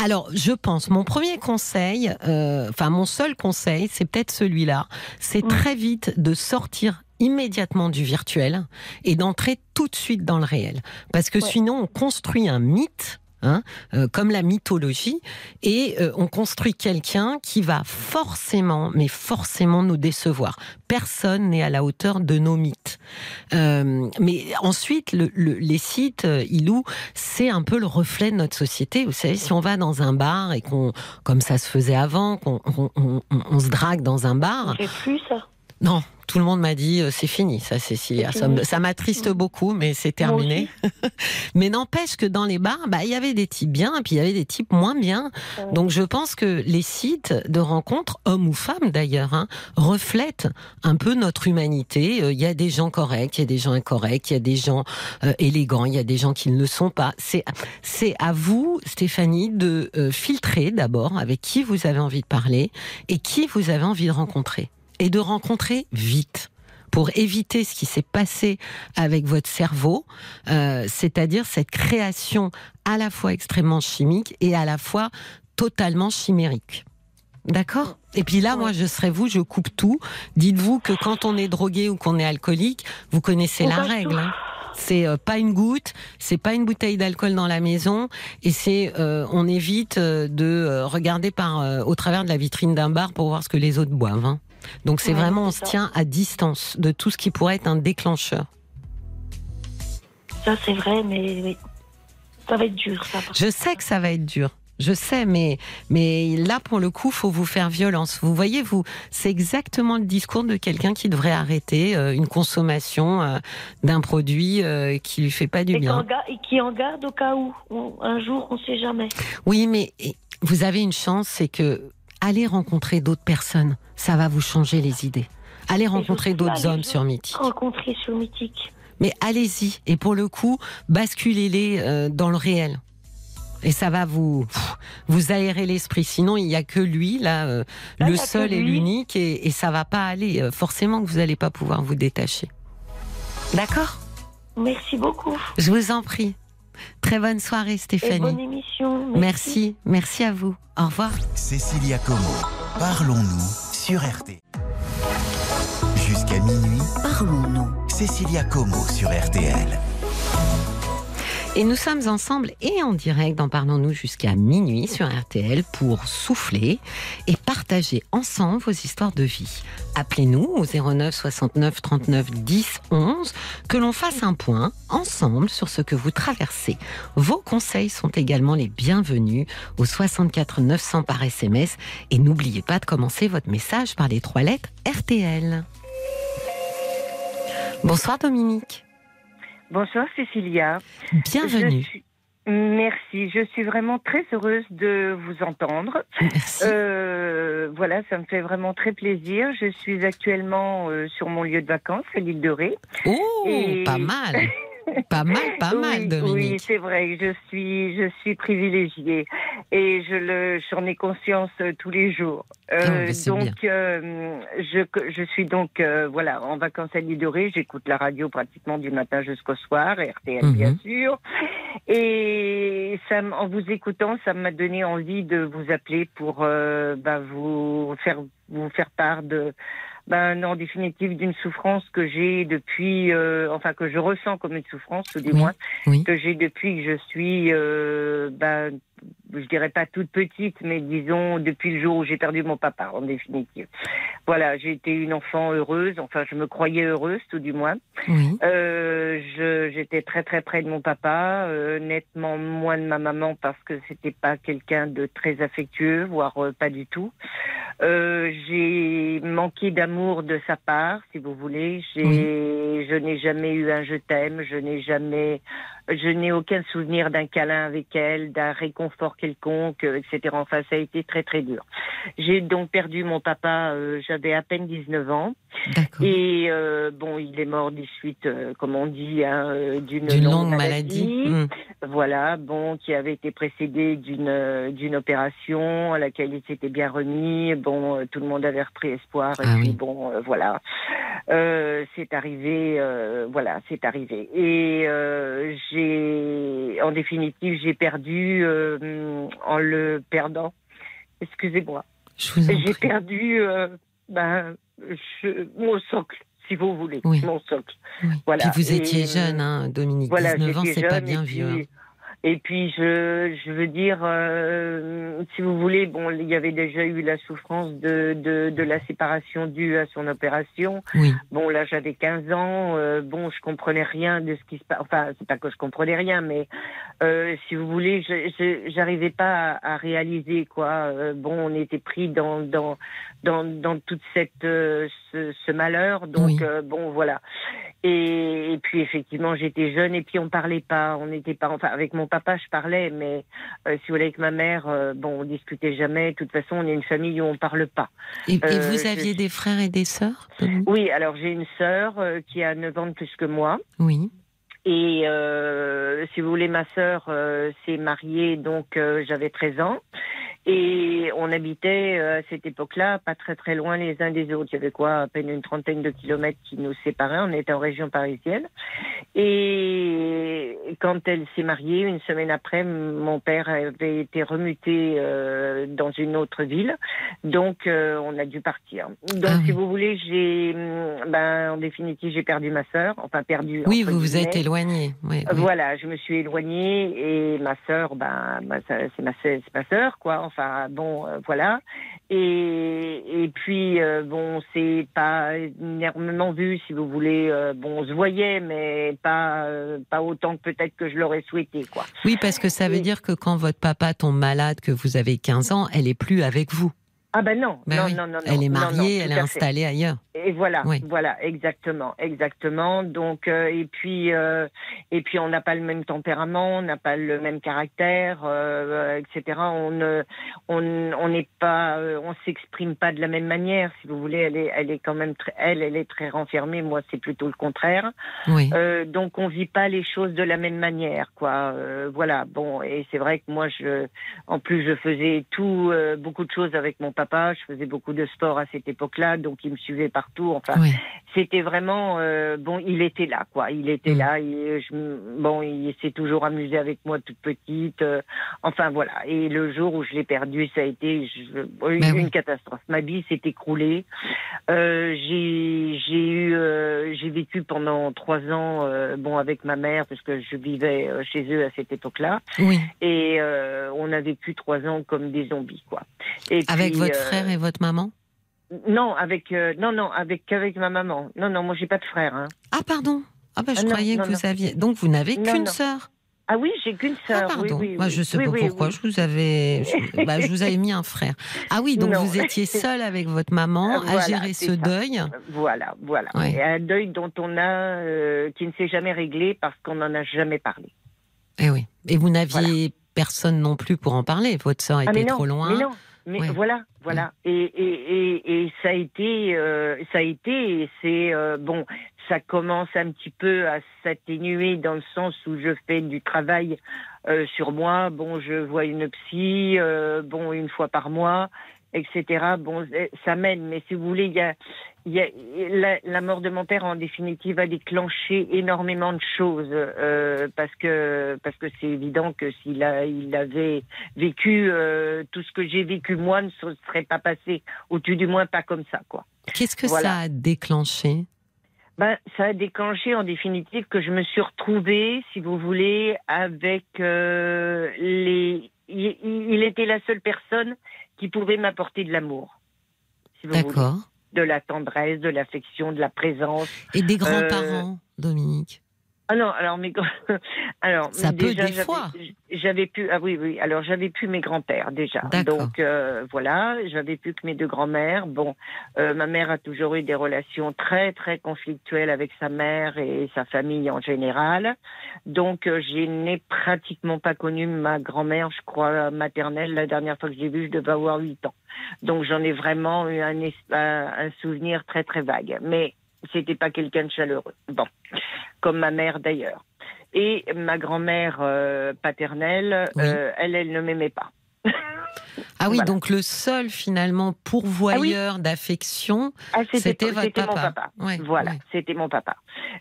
Alors, je pense, mon premier conseil, euh, enfin mon seul conseil, c'est peut-être celui-là, c'est mm. très vite de sortir immédiatement du virtuel et d'entrer tout de suite dans le réel. Parce que sinon, on construit un mythe Hein, euh, comme la mythologie, et euh, on construit quelqu'un qui va forcément, mais forcément nous décevoir. Personne n'est à la hauteur de nos mythes. Euh, mais ensuite, le, les sites, Ilou, c'est un peu le reflet de notre société. Vous savez, si on va dans un bar et qu'on, comme ça se faisait avant, qu'on on, se drague dans un bar. On plus ça. Non, tout le monde m'a dit euh, c'est fini, ça Cécilia. Ça m'attriste beaucoup, mais c'est terminé. mais n'empêche que dans les bars, bah il y avait des types bien, et puis il y avait des types moins bien. Donc je pense que les sites de rencontres, hommes ou femmes d'ailleurs, hein, reflètent un peu notre humanité. Euh, il y a des gens corrects, il y a des gens incorrects, il y a des gens euh, élégants, il y a des gens qui ne le sont pas. C'est c'est à vous, Stéphanie, de filtrer d'abord avec qui vous avez envie de parler et qui vous avez envie de rencontrer et de rencontrer vite pour éviter ce qui s'est passé avec votre cerveau, euh, c'est-à-dire cette création à la fois extrêmement chimique et à la fois totalement chimérique. D'accord? Et puis là, moi, je serais vous, je coupe tout. Dites-vous que quand on est drogué ou qu'on est alcoolique, vous connaissez la règle. Hein. C'est euh, pas une goutte, c'est pas une bouteille d'alcool dans la maison, et c'est euh, on évite de regarder par au travers de la vitrine d'un bar pour voir ce que les autres boivent. Hein. Donc c'est vraiment, on se tient à distance de tout ce qui pourrait être un déclencheur. Ça c'est vrai, mais ça va être dur. Ça, Je sais que ça va être dur. Je sais, mais mais là pour le coup, faut vous faire violence. Vous voyez, vous, c'est exactement le discours de quelqu'un qui devrait arrêter euh, une consommation euh, d'un produit euh, qui lui fait pas du bien et qui en garde au cas où un jour, on sait jamais. Oui, mais vous avez une chance, c'est que allez rencontrer d'autres personnes. Ça va vous changer les idées. Allez rencontrer d'autres hommes sur Mythique. Rencontrer sur Mythique. Mais allez-y. Et pour le coup, basculez-les euh, dans le réel. Et ça va vous vous aérer l'esprit. Sinon, il n'y a que lui, là, euh, le seul et l'unique, et, et, ça va pas aller. Euh, forcément que vous n'allez pas pouvoir vous détacher. D'accord? Merci beaucoup. Je vous en prie. Très bonne soirée, Stéphanie. bonne émission. Merci. merci. à vous. Au revoir. Cécilia Como, parlons-nous sur RT. Jusqu'à minuit, parlons-nous. Cécilia Como sur RTL. Et nous sommes ensemble et en direct dans Parlons-nous jusqu'à minuit sur RTL pour souffler et partager ensemble vos histoires de vie. Appelez-nous au 09 69 39 10 11 que l'on fasse un point ensemble sur ce que vous traversez. Vos conseils sont également les bienvenus au 64 900 par SMS et n'oubliez pas de commencer votre message par les trois lettres RTL. Bonsoir Dominique. Bonsoir Cécilia. Bienvenue. Merci, je suis vraiment très heureuse de vous entendre. Merci. Euh, voilà, ça me fait vraiment très plaisir. Je suis actuellement euh, sur mon lieu de vacances, à l'île de Ré. Oh, pas mal. Pas mal, pas mal, Dominique. Oui, c'est vrai, je suis, je suis privilégiée. Et je le, j'en ai conscience euh, tous les jours. Ah, Euh, donc, euh, je, je suis donc euh, voilà en vacances à l'île. J'écoute la radio pratiquement du matin jusqu'au soir, RTL Mhm. bien sûr. Et ça, en vous écoutant, ça m'a donné envie de vous appeler pour euh, bah, vous faire vous faire part de ben, en définitive d'une souffrance que j'ai depuis, euh, enfin que je ressens comme une souffrance, ou du Oui, moins oui. que j'ai depuis que je suis, euh, ben, je dirais pas toute petite, mais disons depuis le jour où j'ai perdu mon papa, en définitive. Voilà, j'ai été une enfant heureuse, enfin je me croyais heureuse, tout du moins. Oui. Euh, je- j'étais très très près de mon papa, euh, nettement moins de ma maman parce que c'était pas quelqu'un de très affectueux, voire euh, pas du tout. Euh, j'ai manqué d'amour de sa part, si vous voulez. J'ai, je n'ai jamais eu un je t'aime, je n'ai jamais, je n'ai aucun souvenir d'un câlin avec elle, d'un réconfort quelconque, euh, etc. Enfin, ça a été très très dur. J'ai donc perdu mon papa, euh, j'avais à peine 19 ans. D'accord. Et euh, bon, il est mort des suites, euh, comme on dit, hein, d'une D'une longue, longue maladie. Mm. Voilà, bon, qui avait été précédée d'une d'une opération à laquelle il s'était bien remis. Bon, euh, tout le monde avait repris espoir. Et Ah puis oui. bon, euh, voilà, euh, c'est arrivé. voilà, c'est arrivé. Et j'ai, en définitive, j'ai perdu en le perdant. Excusez-moi. J'ai perdu ben, je- mon socle, si vous voulez, Oui. mon socle. Oui. Voilà. Puis vous Et, étiez jeune, hein, Dominique. Voilà, 19 ans, c'est pas bien vieux. hein. Et puis, je, je veux dire, euh, si vous voulez, bon, il y avait déjà eu la souffrance de, de, de la séparation due à son opération. Oui. Bon, là, j'avais 15 ans. euh, bon, je comprenais rien de ce qui se passe. Enfin, c'est pas que je comprenais rien, mais euh, si vous voulez, je- je- j'arrivais pas à, à réaliser quoi. Euh, bon, on était pris dans dans dans, dans toute cette euh, ce, ce malheur. Donc Oui. euh, bon, voilà. Et, et puis effectivement, j'étais jeune et puis on parlait pas. On n'était pas. Enfin, avec mon papa, je parlais, mais euh, si vous voulez, avec ma mère, euh, bon, on discutait jamais. De toute façon, on est une famille où on parle pas. Et, et Euh, vous je- aviez des frères et des sœurs, Oui, alors j'ai une sœur euh, qui a 9 ans de plus que moi. Oui. Et euh, si vous voulez, ma sœur s'est mariée, donc j'avais 13 ans. Et on habitait euh, à cette époque-là pas très très loin les uns des autres. Il y avait quoi, à peine une trentaine de kilomètres qui nous séparaient. On était en région parisienne. Et quand elle s'est mariée, une semaine après, mon père avait été remuté euh, dans une autre ville. Donc euh, on a dû partir. Donc Ah si vous voulez, j'ai, ben en définitive, j'ai perdu ma sœur. Enfin perdu. Oui, vous vous êtes guillemets. éloigné. Oui, oui. Voilà, je me suis éloignée et ma sœur, ben, ben, c'est ma, sœur, quoi. Enfin, bon, euh, voilà. Et, et puis, euh, bon, c'est pas énormément vu, si vous voulez. Euh, bon, on se voyait, mais pas, pas autant que peut-être que je l'aurais souhaité, quoi. Oui, parce que ça veut dire que quand votre papa tombe malade, que vous avez 15 ans, elle est plus avec vous. Ah ben non, Ben non, oui. non, non, non. elle est non, mariée, elle est installée ailleurs. Et voilà, Oui. voilà, exactement, exactement. Donc euh, et puis euh, et puis on n'a pas le même tempérament, on n'a pas le même caractère, euh, etc. On ne on on n'est pas, euh, on s'exprime pas de la même manière. Si vous voulez, elle est elle est quand même très, elle elle est très renfermée. Moi c'est plutôt le contraire. Oui. Euh, donc on vit pas les choses de la même manière, quoi. Euh, voilà. Bon, et c'est vrai que moi, je, en plus, je faisais tout, euh, beaucoup de choses avec mon papa. Je faisais beaucoup de sport à cette époque-là, donc il me suivait partout. Enfin, Oui. c'était vraiment euh, bon. Il était là, quoi. Il était Mm. là. Il, je- bon, il s'est toujours amusé avec moi toute petite. euh, enfin voilà. Et le jour où je l'ai perdu, ça a été je- une, Ben oui. une catastrophe. Ma vie s'est écroulée. Euh, j'ai j'ai eu j'ai vécu pendant trois ans bon avec ma mère parce que je vivais chez eux à cette époque-là Oui. et on a vécu trois ans comme des zombies quoi. Et Avec puis, votre frère et votre maman? Non, avec euh, non non avec avec ma maman. Non non, moi j'ai pas de frère. Hein. Ah, pardon. Ah, bah, je Ah, croyais non, que vous non. aviez. Donc, vous n'avez qu'une sœur. Ah oui, j'ai qu'une Ah, sœur. pardon. oui, oui, Bah, oui. je sais Oui, pas pourquoi. Je vous avais. je- bah, je vous avais mis un frère. Ah oui, donc Non. vous étiez seule avec votre maman à gérer ce ça. deuil. Voilà, voilà. Ouais. Et un deuil dont on a euh, qui ne s'est jamais réglé parce qu'on n'en a jamais parlé. Et Eh oui. Et vous n'aviez personne non plus pour en parler. Votre sœur était Ah, mais non, trop loin. Mais non, mais voilà, voilà. Et, et, et, et ça a été, euh, ça a été, et c'est euh, bon, ça commence un petit peu à s'atténuer dans le sens où je fais du travail euh, sur moi. Bon, je vois une psy, euh, bon, une fois par mois, etc. Bon, ça mène, mais si vous voulez, il y a, y a la, la, mort de mon père en définitive a déclenché énormément de choses euh, parce que parce que c'est évident que s'il a il avait vécu euh, tout ce que j'ai vécu moi ne se serait pas passé tout du moins pas comme ça quoi. Qu'est-ce que ça a déclenché? Ben, ça a déclenché en définitive que je me suis retrouvée, si vous voulez, avec euh, les. Il, il, était la seule personne qui pouvait m'apporter de l'amour. Si D'accord. De la tendresse, de l'affection, de la présence. Et des grands-parents, euh, Dominique? Ah non, alors mes alors ça peut des fois. J'avais pu ah oui oui. Alors j'avais pu mes grands-pères déjà. Donc euh, voilà j'avais plus que mes deux grands-mères. Bon euh, ma mère a toujours eu des relations très très conflictuelles avec sa mère et sa famille en général. Donc euh, je n'ai pratiquement pas connu ma grand-mère je crois maternelle. La dernière fois que j'ai vu je devais avoir 8 ans. Donc j'en ai vraiment eu un, un souvenir très très vague. Mais c'était pas quelqu'un de chaleureux. Bon, comme ma mère d'ailleurs. Et ma grand-mère euh, paternelle, euh, elle, elle ne m'aimait pas. Ah oui, donc le seul finalement pourvoyeur ah d'affection, ah, c'était votre papa. Mon papa. voilà, c'était mon papa.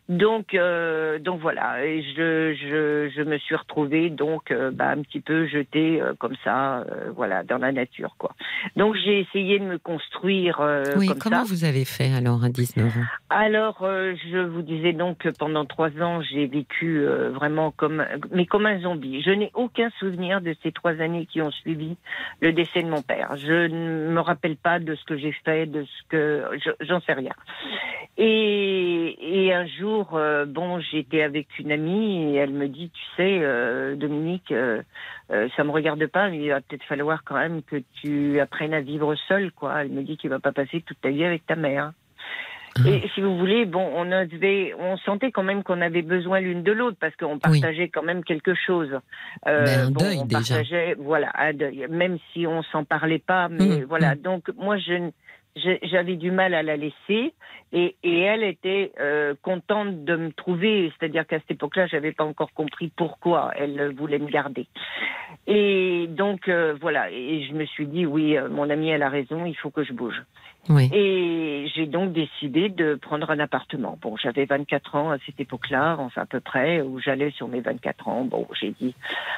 Donc, euh, donc voilà, et je, je, je, me suis retrouvée donc euh, bah, un petit peu jetée euh, comme ça, voilà, dans la nature, quoi. Donc j'ai essayé de me construire oui, comme comment vous avez fait alors à 19 ans? Alors, je vous disais donc que pendant trois ans, j'ai vécu vraiment comme, mais comme un zombie. Je n'ai aucun souvenir de ces trois années qui ont suivi le décès de mon père. Je ne me rappelle pas de ce que j'ai fait, de ce que j'en sais rien. Et, un jour, euh, bon, j'étais avec une amie et elle me dit, tu sais, euh, Dominique, euh, ça me regarde pas, mais il va peut-être falloir quand même que tu apprennes à vivre seul, quoi. Elle me dit qu'il va pas passer toute ta vie avec ta mère. Ah. Et si vous voulez, bon, on avait, on sentait quand même qu'on avait besoin l'une de l'autre parce qu'on partageait quand même quelque chose. Euh, ben, un deuil on déjà. Voilà, un deuil, même si on s'en parlait pas. Mais mmh, voilà, mmh. donc moi je j'avais du mal à la laisser et, et elle était euh, contente de me trouver, c'est-à-dire qu'à cette époque-là, j'avais pas encore compris pourquoi elle voulait me garder. Et donc euh, voilà, et je me suis dit oui, euh, mon amie elle a raison, il faut que je bouge. Oui. Et j'ai donc décidé de prendre un appartement. Bon, j'avais 24 ans à cette époque-là, enfin à peu près, où j'allais sur mes 24 ans. Bon, j'ai dit,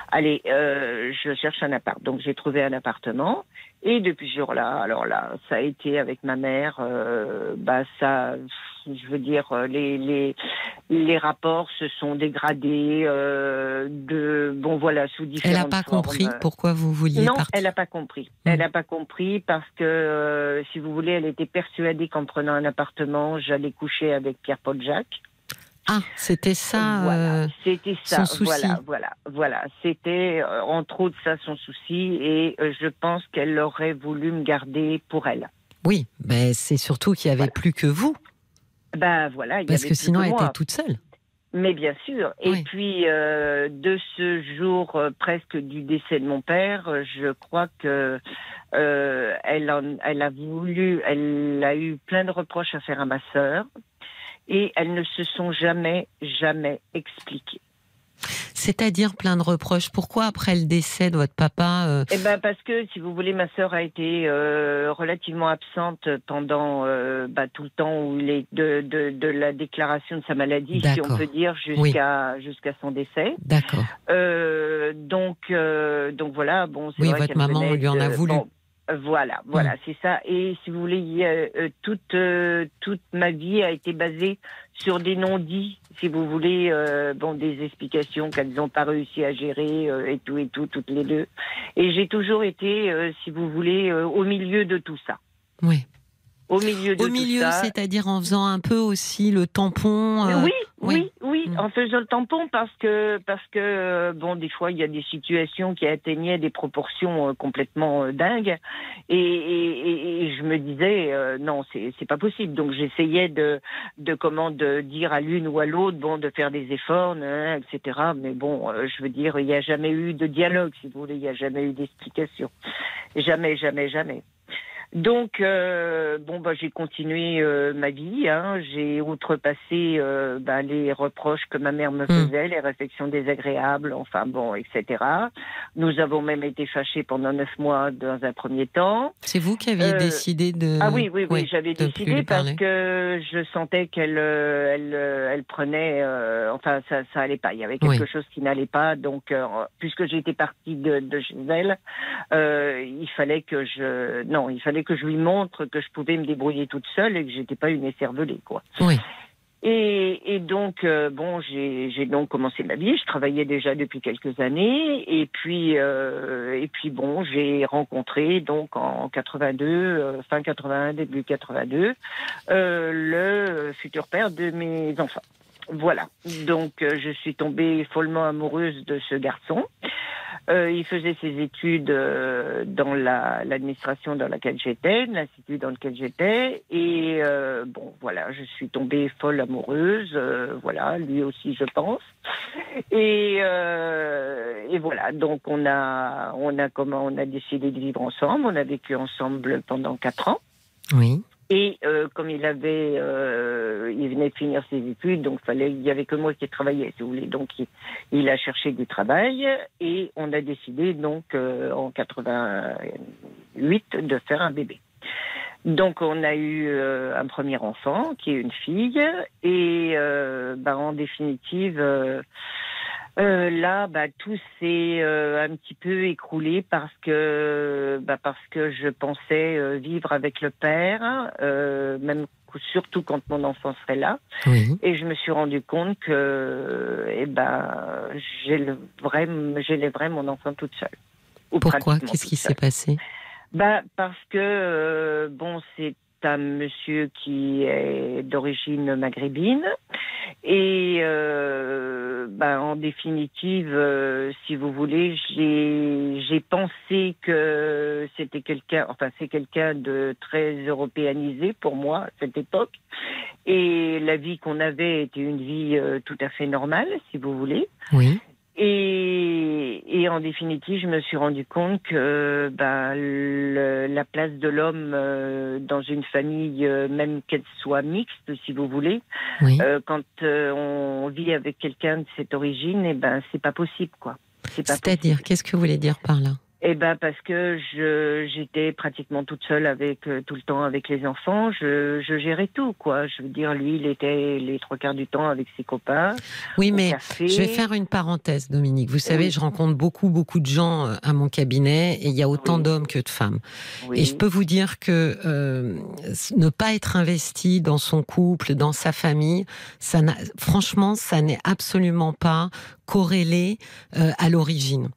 allez, euh, je cherche un appart. Donc j'ai trouvé un appartement. Et depuis ce jour-là, alors là, ça a été avec ma mère, euh, bah ça, je veux dire, les les les rapports se sont dégradés euh, de bon voilà sous différentes Elle n'a pas compris pourquoi vous vouliez non, partir. elle n'a pas compris. Hmm. Elle n'a pas compris parce que euh, si vous voulez, elle était persuadée qu'en prenant un appartement, j'allais coucher avec Pierre-Paul Jacques. Ah, c'était ça. Voilà, euh, c'était ça. Son souci. Voilà, voilà, voilà. C'était euh, entre autres ça son souci, et euh, je pense qu'elle aurait voulu me garder pour elle. Oui, mais c'est surtout qu'il n'y avait plus que vous. Ben voilà, il parce y avait que sinon que elle était toute seule. Mais bien sûr. Et Oui. puis, euh, de ce jour euh, presque du décès de mon père, euh, je crois que euh, elle, en- elle a voulu, elle a eu plein de reproches à faire à ma sœur, et elles ne se sont jamais, jamais expliquées. C'est-à-dire plein de reproches. Pourquoi après le décès de votre papa euh, Eh ben parce que, si vous voulez, ma sœur a été euh, relativement absente pendant euh, bah, tout le temps où il est de, de, de la déclaration de sa maladie, si on peut dire, jusqu'à jusqu'à son décès. D'accord. Donc, donc voilà, bon, Oui, vrai votre maman lui en a voulu. bon, voilà, voilà, Mm. c'est ça. Et si vous voulez, euh, toute euh, toute ma vie a été basée sur des non-dits, si vous voulez, euh, bon, des explications qu'elles n'ont pas réussi à gérer et tout et tout, toutes les deux. Et j'ai toujours été, si vous voulez, au milieu de tout ça. Oui. Au milieu de Au tout milieu, ça. c'est-à-dire en faisant un peu aussi le tampon. oui, oui. oui, oui, Mm. en faisant le tampon parce que parce que euh, bon, des fois il y a des situations qui atteignaient des proportions euh, complètement euh, dingues et, et, et- je me disais euh, non, c'est c'est pas possible. Donc j'essayais de de comment de dire à l'une ou à l'autre bon de faire des efforts, etc. Mais bon, je veux dire, il n'y a jamais eu de dialogue, si vous voulez, il n'y a jamais eu d'explication, jamais, jamais, jamais. Donc, euh, bon, bah, j'ai continué euh, ma vie. Hein. J'ai outrepassé euh, bah, les reproches que ma mère me Hmm. faisait, les réflexions désagréables, enfin bon, etc. Nous avons même été fâchés pendant neuf mois dans un premier temps. C'est vous qui aviez Euh, décidé de. Ah oui, oui, oui, j'avais décidé parce que je sentais qu'elle, euh, elle, euh, elle prenait, euh, enfin, ça, ça allait pas. Il y avait quelque Oui. chose qui n'allait pas. Donc, puisque j'étais partie de, de chez elle, euh, il fallait que je, non, il fallait que je lui montre que je pouvais me débrouiller toute seule et que j'étais pas une écervelée, quoi. Oui. Et, et donc, euh, bon, j'ai donc commencé ma vie. Je travaillais déjà depuis quelques années. Et puis, euh, et puis bon, j'ai rencontré donc en 82, euh, fin 81, début 82, euh, le futur père de mes enfants. Voilà. Donc, euh, je suis tombée follement amoureuse de ce garçon. Euh, il faisait ses études euh, dans la- l'administration dans laquelle j'étais, l'institut dans lequel j'étais, et bon, voilà, je suis tombée folle amoureuse, voilà, lui aussi, je pense. Et, et voilà, donc on a, on a comment, on a décidé de vivre ensemble. On a vécu ensemble pendant quatre ans. Oui. Et euh, comme il avait, euh, il venait de finir ses études, donc fallait, il y avait que moi qui travaillais, si vous voulez. Donc il, a cherché du travail et on a décidé donc euh, en 88 de faire un bébé. Donc on a eu euh, un premier enfant qui est une fille et euh, bah, en définitive. Euh, là, bah, tout s'est euh, un petit peu écroulé parce que, bah, parce que je pensais euh, vivre avec le père, euh, même surtout quand mon enfant serait là, Oui. et je me suis rendu compte que, eh ben, j'élèverais, j'élèverais mon enfant toute seule. Ou Pourquoi? Qu'est-ce qui s'est passé? Bah parce que euh, bon, c'est un monsieur qui est d'origine maghrébine et euh, bah, en définitive, euh, si vous voulez, j'ai j'ai pensé que c'était quelqu'un, enfin c'est quelqu'un de très européanisé pour moi à cette époque et la vie qu'on avait était une vie euh, tout à fait normale, si vous voulez. Oui. Et, et en définitive, je me suis rendu compte que ben, le- la place de l'homme euh, dans une famille, euh, même qu'elle soit mixte, si vous voulez, Oui. euh, quand euh, on vit avec quelqu'un de cette origine, et ben c'est pas possible, quoi. C'est-à-dire, qu'est-ce que vous voulez dire par là? Eh ben parce que je j'étais pratiquement toute seule avec euh, tout le temps avec les enfants. Je, je gérais tout quoi. Je veux dire, lui, il était les trois quarts du temps avec ses copains. Oui, mais café. je vais faire une parenthèse, Dominique. Vous savez, je rencontre beaucoup, beaucoup de gens euh, à mon cabinet et il y a autant Oui. d'hommes que de femmes. Oui. Et je peux vous dire que euh, ne pas être investi dans son couple, dans sa famille, ça franchement, ça n'est absolument pas corrélé euh, à l'origine.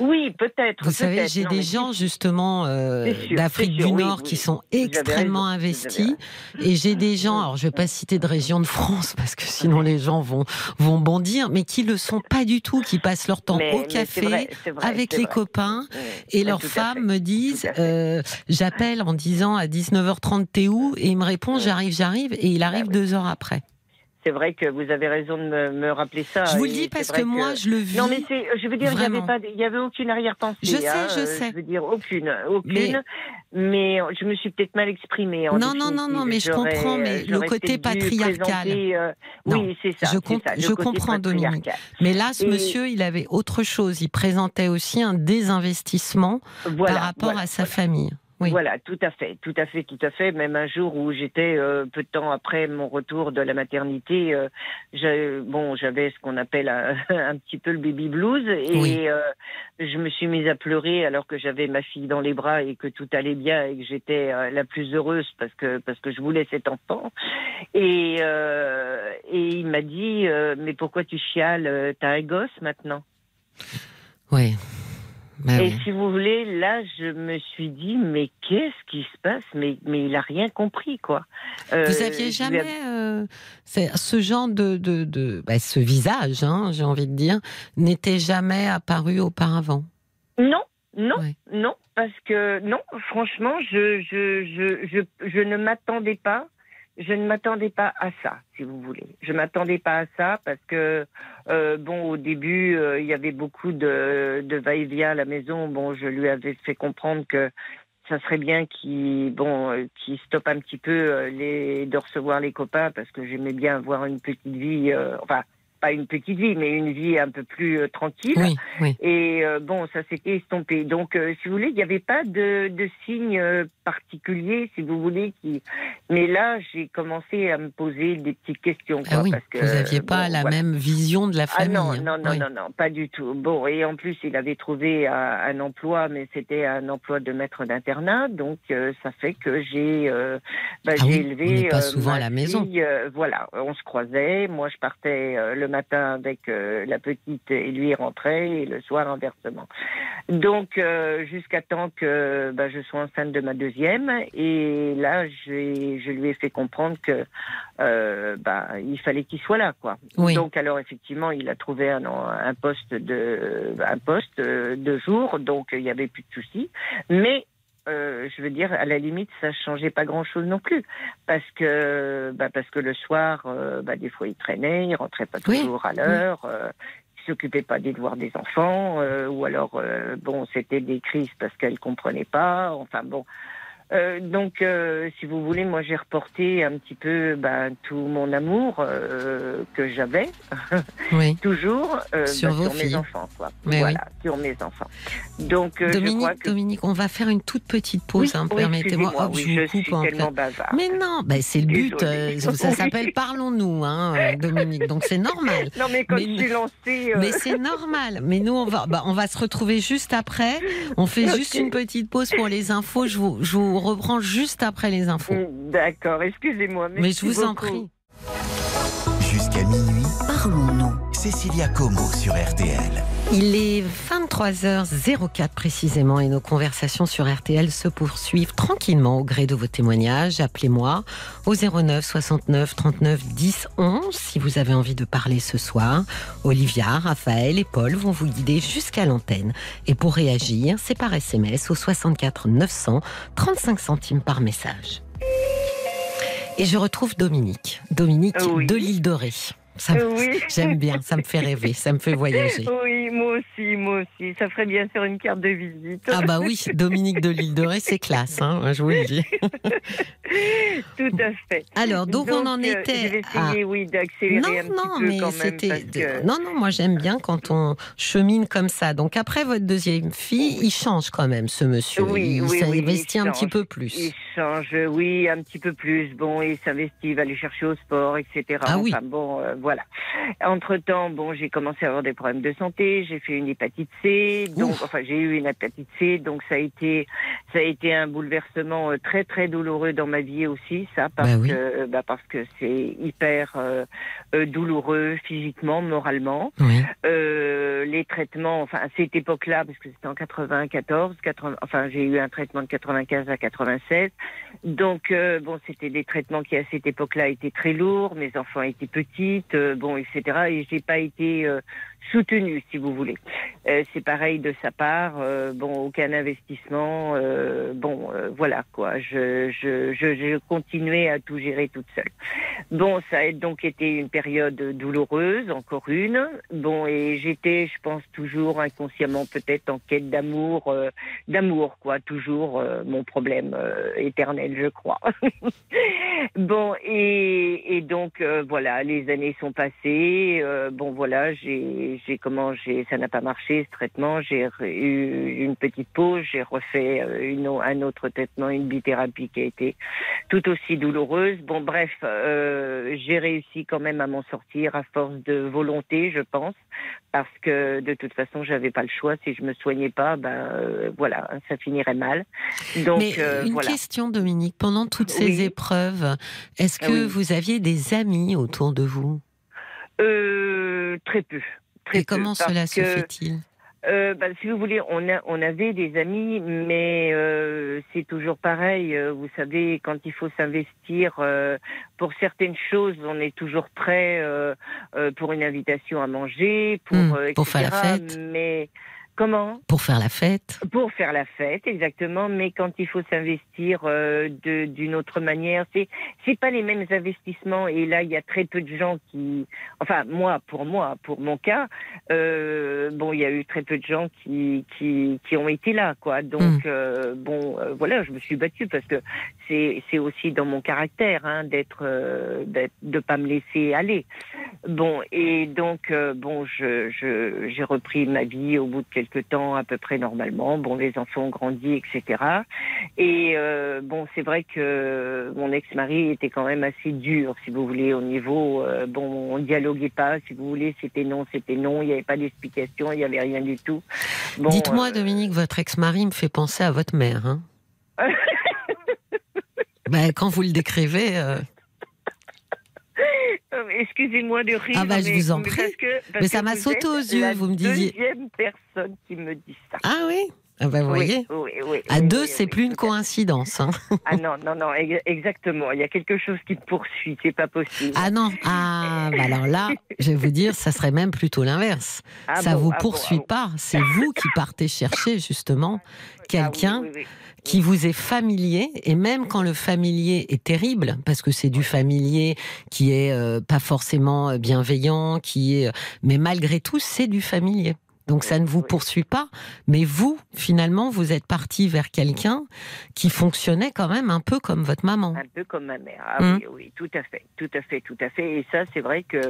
Oui, peut-être. Vous savez, j'ai des mais gens justement euh, d'Afrique du Nord oui. qui sont extrêmement investis, et j'ai des gens, alors je vais pas citer de région de France parce que sinon les gens vont vont bondir, mais qui le sont pas du tout, qui passent leur temps mais- au café vrai, c'est vrai, avec les vrai. copains. Oui, Et leurs femmes me disent, euh, j'appelle en disant à 19h30 t'es où? Et il me répond j'arrive, j'arrive, et il arrive oui. deux heures après. C'est vrai que vous avez raison de me, me rappeler ça. je vous le dis parce que moi je le vis. Non, mais c'est, je veux dire, il y avait pas, il y avait aucune arrière-pensée. Je sais, hein, je euh, sais. Je veux dire, aucune, aucune. Mais- Mais, je me suis peut-être mal exprimée. En Non, non, non, non, mais je comprends, mais le côté patriarcal. euh, Non, oui, c'est ça. je ça, je comprends, Dominique. Mais là, ce Et- monsieur, il avait autre chose. Il présentait aussi un désinvestissement Voilà, par rapport voilà, à sa voilà. famille. Oui. Voilà, tout à fait, tout à fait, tout à fait. Même un jour où j'étais euh, peu de temps après mon retour de la maternité, euh, j'ai- bon, j'avais ce qu'on appelle un, un petit peu le baby blues et Oui. euh, je me suis mise à pleurer alors que j'avais ma fille dans les bras et que tout allait bien et que j'étais la plus heureuse parce que parce que je voulais cet enfant. Et et il m'a dit mais pourquoi tu chiales T'as un gosse maintenant? Oui. Bah Et oui. si vous voulez, là, je me suis dit, mais qu'est-ce qui se passe? Mais, mais il a rien compris, quoi. Euh, Vous aviez jamais euh, ce genre de, de, de bah, ce visage, hein, j'ai envie de dire, n'était jamais apparu auparavant? Non, non, Ouais. non, parce que non, franchement, je, je, je, je, je ne m'attendais pas. Je ne m'attendais pas à ça, si vous voulez. Je m'attendais pas à ça parce que euh, bon, au début, euh, il y avait beaucoup de, de va-et-vient à la maison. Bon, je lui avais fait comprendre que ça serait bien qu'il bon, qui stoppe un petit peu les, de recevoir les copains parce que j'aimais bien avoir une petite vie, enfin pas une petite vie, mais une vie un peu plus euh, tranquille. Oui, oui. Et euh, bon, ça s'était estompé. Donc, euh, si vous voulez, il n'y avait pas de, de signe particulier, si vous voulez. Qui... Mais là, j'ai commencé à me poser des petites questions. ah oui, parce que, vous n'aviez pas la même vision de la famille. Ah non, non, non, non, non, pas du tout. Bon, et en plus, il avait trouvé un, un emploi, mais c'était un emploi de maître d'internat. Donc, ça fait que j'ai bah, ah j'ai élevé. pas souvent à la maison. voilà, on se croisait. Moi, je partais le matin avec euh, la petite et lui rentrait et le soir inversement. Donc euh, jusqu'à temps que bah, je sois enceinte de ma deuxième et là je lui ai fait comprendre que euh, bah, il fallait qu'il soit là quoi. Donc alors effectivement il a trouvé un, un poste de un poste de jour donc il n'y avait plus de soucis mais euh, je veux dire, à la limite, ça changeait pas grand-chose non plus, parce que, bah, parce que le soir, euh, bah, des fois, il traînait, il rentrait pas toujours à l'heure. Euh, il s'occupait pas des devoirs des enfants, ou alors, bon, c'était des crises parce qu'elle comprenait pas. Enfin bon, euh, donc, euh, si vous voulez, moi j'ai reporté un petit peu ben, tout mon amour euh, que j'avais, oui. toujours sur, bah, vos sur mes enfants, quoi. Mais voilà, sur mes enfants. Donc, Dominique, je crois que... Dominique, on va faire une toute petite pause, oui, hein, permettez-moi. Hop, je, je vous coupe suis en tellement bavard. Mais non, ben, c'est le but. Ça s'appelle Parlons-nous, hein, Dominique. Donc c'est normal. Non, mais quand Mais- je suis lancée. Mais c'est normal. Mais nous, on va, bah, on va se retrouver juste après. On fait juste une petite pause pour les infos. Je vous, je vous reprends juste après les infos. D'accord, excusez-moi. Mais je vous en prie. Jusqu'à minuit, parlons-nous. Cécilia Como sur RTL. Il est 23h04 précisément et nos conversations sur RTL se poursuivent tranquillement au gré de vos témoignages. Appelez-moi au 09 69 39 10 11 si vous avez envie de parler ce soir. Olivia, Raphaël et Paul vont vous guider jusqu'à l'antenne. Et pour réagir, c'est par SMS au 64 900 35 centimes par message. Et je retrouve Dominique. Dominique Oui. de l'île de Ré. Ça Oui. J'aime bien, ça me fait rêver, ça me fait voyager. Oui, moi aussi, moi aussi. Ça ferait bien sur une carte de visite. Ah bah oui, Dominique de l'île de Ré, c'est classe, hein, je vous le dis. Tout à fait. Alors, donc, on en euh, était Je vais à... essayer, oui, d'accélérer Non, un petit non, peu mais quand c'était... que- Non, non, moi j'aime bien quand on chemine comme ça. Donc après votre deuxième fille, il change quand même, ce monsieur. Oui, il oui, s'investit un petit peu plus. Il change, oui, un petit peu plus. Bon, il s'investit, il va aller chercher au sport, etc. Ah oui. Enfin bon, euh, voilà. Entre-temps, bon, j'ai commencé à avoir des problèmes de santé. J'ai fait une hépatite C. Donc, Ouf. enfin, j'ai eu une hépatite C. Donc, ça a été, ça a été un bouleversement euh, très, très douloureux dans ma vie aussi. Ça, parce Bah oui. que, bah, parce que c'est hyper euh, euh, douloureux physiquement, moralement. Oui. Euh, les traitements, enfin à cette époque-là, parce que c'était en 94, 80, enfin j'ai eu un traitement de 95 à 96. Donc euh, bon, c'était des traitements qui à cette époque-là étaient très lourds. Mes enfants étaient petites, euh, bon, etc. Et j'ai pas été soutenue, si vous voulez. Euh, c'est pareil de sa part. euh, bon, aucun investissement. euh, bon, voilà quoi. Je, je, je, je continuais à tout gérer toute seule. Bon, ça a donc été une période douloureuse, encore une. Bon, et j'étais, je pense, toujours inconsciemment peut-être en quête d'amour, d'amour, quoi, toujours mon problème éternel, je crois. bon, et, et donc voilà, les années sont passées. bon, voilà, j'ai, j'ai comment, j'ai, ça n'a pas marché ce traitement. J'ai eu une petite pause, j'ai refait euh, une, un autre traitement, une bithérapie qui a été tout aussi douloureuse. Bon, bref, euh, j'ai réussi quand même à m'en sortir à force de volonté, je pense, parce que de toute façon, j'avais pas le choix. Si je me soignais pas, ben euh, voilà, ça finirait mal. Donc Mais euh, une voilà. question, Dominique, pendant toutes ces Oui. épreuves, est-ce que Ah oui. vous aviez des amis autour de vous? Euh, très peu. Très Et comment peu, cela se fait-il? Euh, bah, si vous voulez, on, a, on avait des amis, mais euh, c'est toujours pareil. euh, vous savez, quand il faut s'investir pour certaines choses, on est toujours prêt pour une invitation à manger, pour, Hmm, euh, pour faire la etc., fête. Mais Comment Pour faire la fête Pour faire la fête, exactement. Mais quand il faut s'investir euh, d'une autre manière, c'est c'est pas les mêmes investissements. Et là, il y a très peu de gens qui, enfin moi, pour moi, pour mon cas, euh, bon, il y a eu très peu de gens qui qui, qui ont été là, quoi. Donc Mm. euh, bon, euh, voilà, je me suis battue parce que c'est c'est aussi dans mon caractère hein, d'être euh, d'être- de pas me laisser aller. Bon, et donc, euh, bon, je, je, j'ai repris ma vie au bout de quelques temps, à peu près normalement. Bon, les enfants ont grandi, etc. Et euh, bon, c'est vrai que mon ex-mari était quand même assez dur, si vous voulez, au niveau. euh, bon, on dialoguait pas, si vous voulez, c'était non, c'était non, il n'y avait pas d'explication, il n'y avait rien du tout. Bon, Dites-moi, euh, Dominique, votre ex-mari me fait penser à votre mère. Hein Ben, quand vous le décrivez, Excusez-moi de rire. Ah bah, je mais- vous en prie. parce que- parce Mais ça m'a sauté aux yeux, la vous me disiez. Deuxième personne qui me dit ça. ah oui, ah ben, vous Oui, voyez, oui, oui, à deux, c'est plus une coïncidence. hein. Ah non, non, non, ex- exactement. Il y a quelque chose qui poursuit, c'est pas possible. Ah non, ah, bah alors là, je vais vous dire, ça serait même plutôt l'inverse. Ah ça bon, vous ah bon, poursuit ah bon. pas, c'est vous qui partez chercher justement quelqu'un oui, oui. Qui vous est familier, et même quand le familier est terrible, parce que c'est du familier qui est euh, pas forcément euh, bienveillant, qui est, euh, mais malgré tout, c'est du familier. Donc ça ne vous poursuit pas, mais vous, finalement, vous êtes parti vers quelqu'un qui fonctionnait quand même un peu comme votre maman. Un peu comme ma mère. Ah Hum. oui, oui, tout à fait, tout à fait, tout à fait. Et ça, c'est vrai que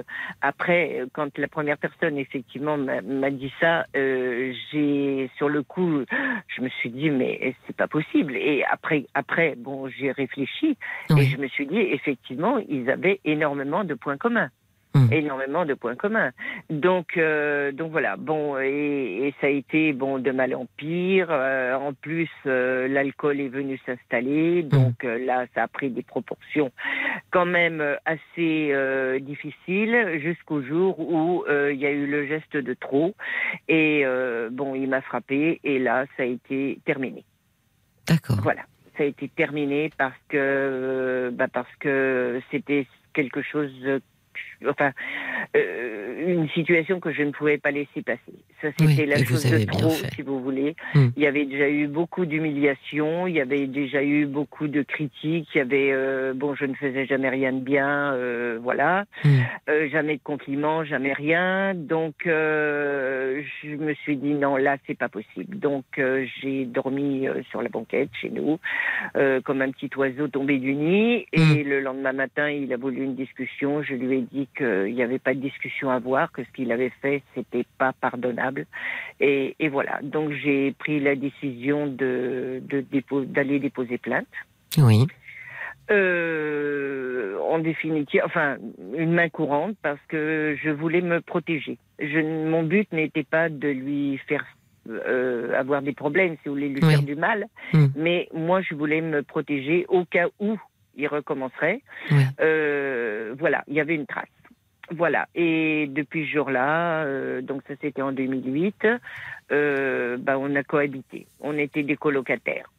après, euh, quand la première personne effectivement m'a dit ça, euh, j'ai sur le coup, je me suis dit mais c'est pas possible? Et après, après, bon, j'ai réfléchi et je me suis dit effectivement, ils avaient énormément de points communs. Hum. énormément de points communs. Donc, euh, donc voilà. Bon, et, et ça a été bon de mal en pire. Euh, en plus, euh, l'alcool est venu s'installer. Donc euh, là, ça a pris des proportions quand même assez difficiles jusqu'au jour où il y a eu le geste de trop. Et bon, il m'a frappé. Et là, ça a été terminé. D'accord. Voilà, ça a été terminé parce que bah parce que c'était quelque chose, enfin, euh, une situation que je ne pouvais pas laisser passer. Ça, Oui, c'était la chose de trop, si vous voulez. Hmm. Il y avait déjà eu beaucoup d'humiliations, il y avait déjà eu beaucoup de critiques. Il y avait, euh, bon, je ne faisais jamais rien de bien, euh, voilà. Hmm. Jamais de compliments, jamais rien. Donc, je me suis dit non, là, c'est pas possible. Donc, j'ai dormi sur la banquette chez nous, comme un petit oiseau tombé du nid. Et Mm. le lendemain matin, il a voulu une discussion. Je lui ai dit qu'il n'y avait pas de discussion à avoir, que ce qu'il avait fait, c'était pas pardonnable. Et, et voilà. Donc, j'ai pris la décision de d'aller déposer plainte. Oui. Euh, en définitive, enfin, une main courante parce que je voulais me protéger. Je, mon but n'était pas de lui faire euh, avoir des problèmes, si vous voulez lui Oui. faire du mal, Mm. mais moi, je voulais me protéger au cas où il recommencerait. Oui. Euh, voilà, il y avait une trace. Voilà. Et depuis ce jour-là, euh, donc ça c'était en 2008, euh, bah, on a cohabité. On était des colocataires.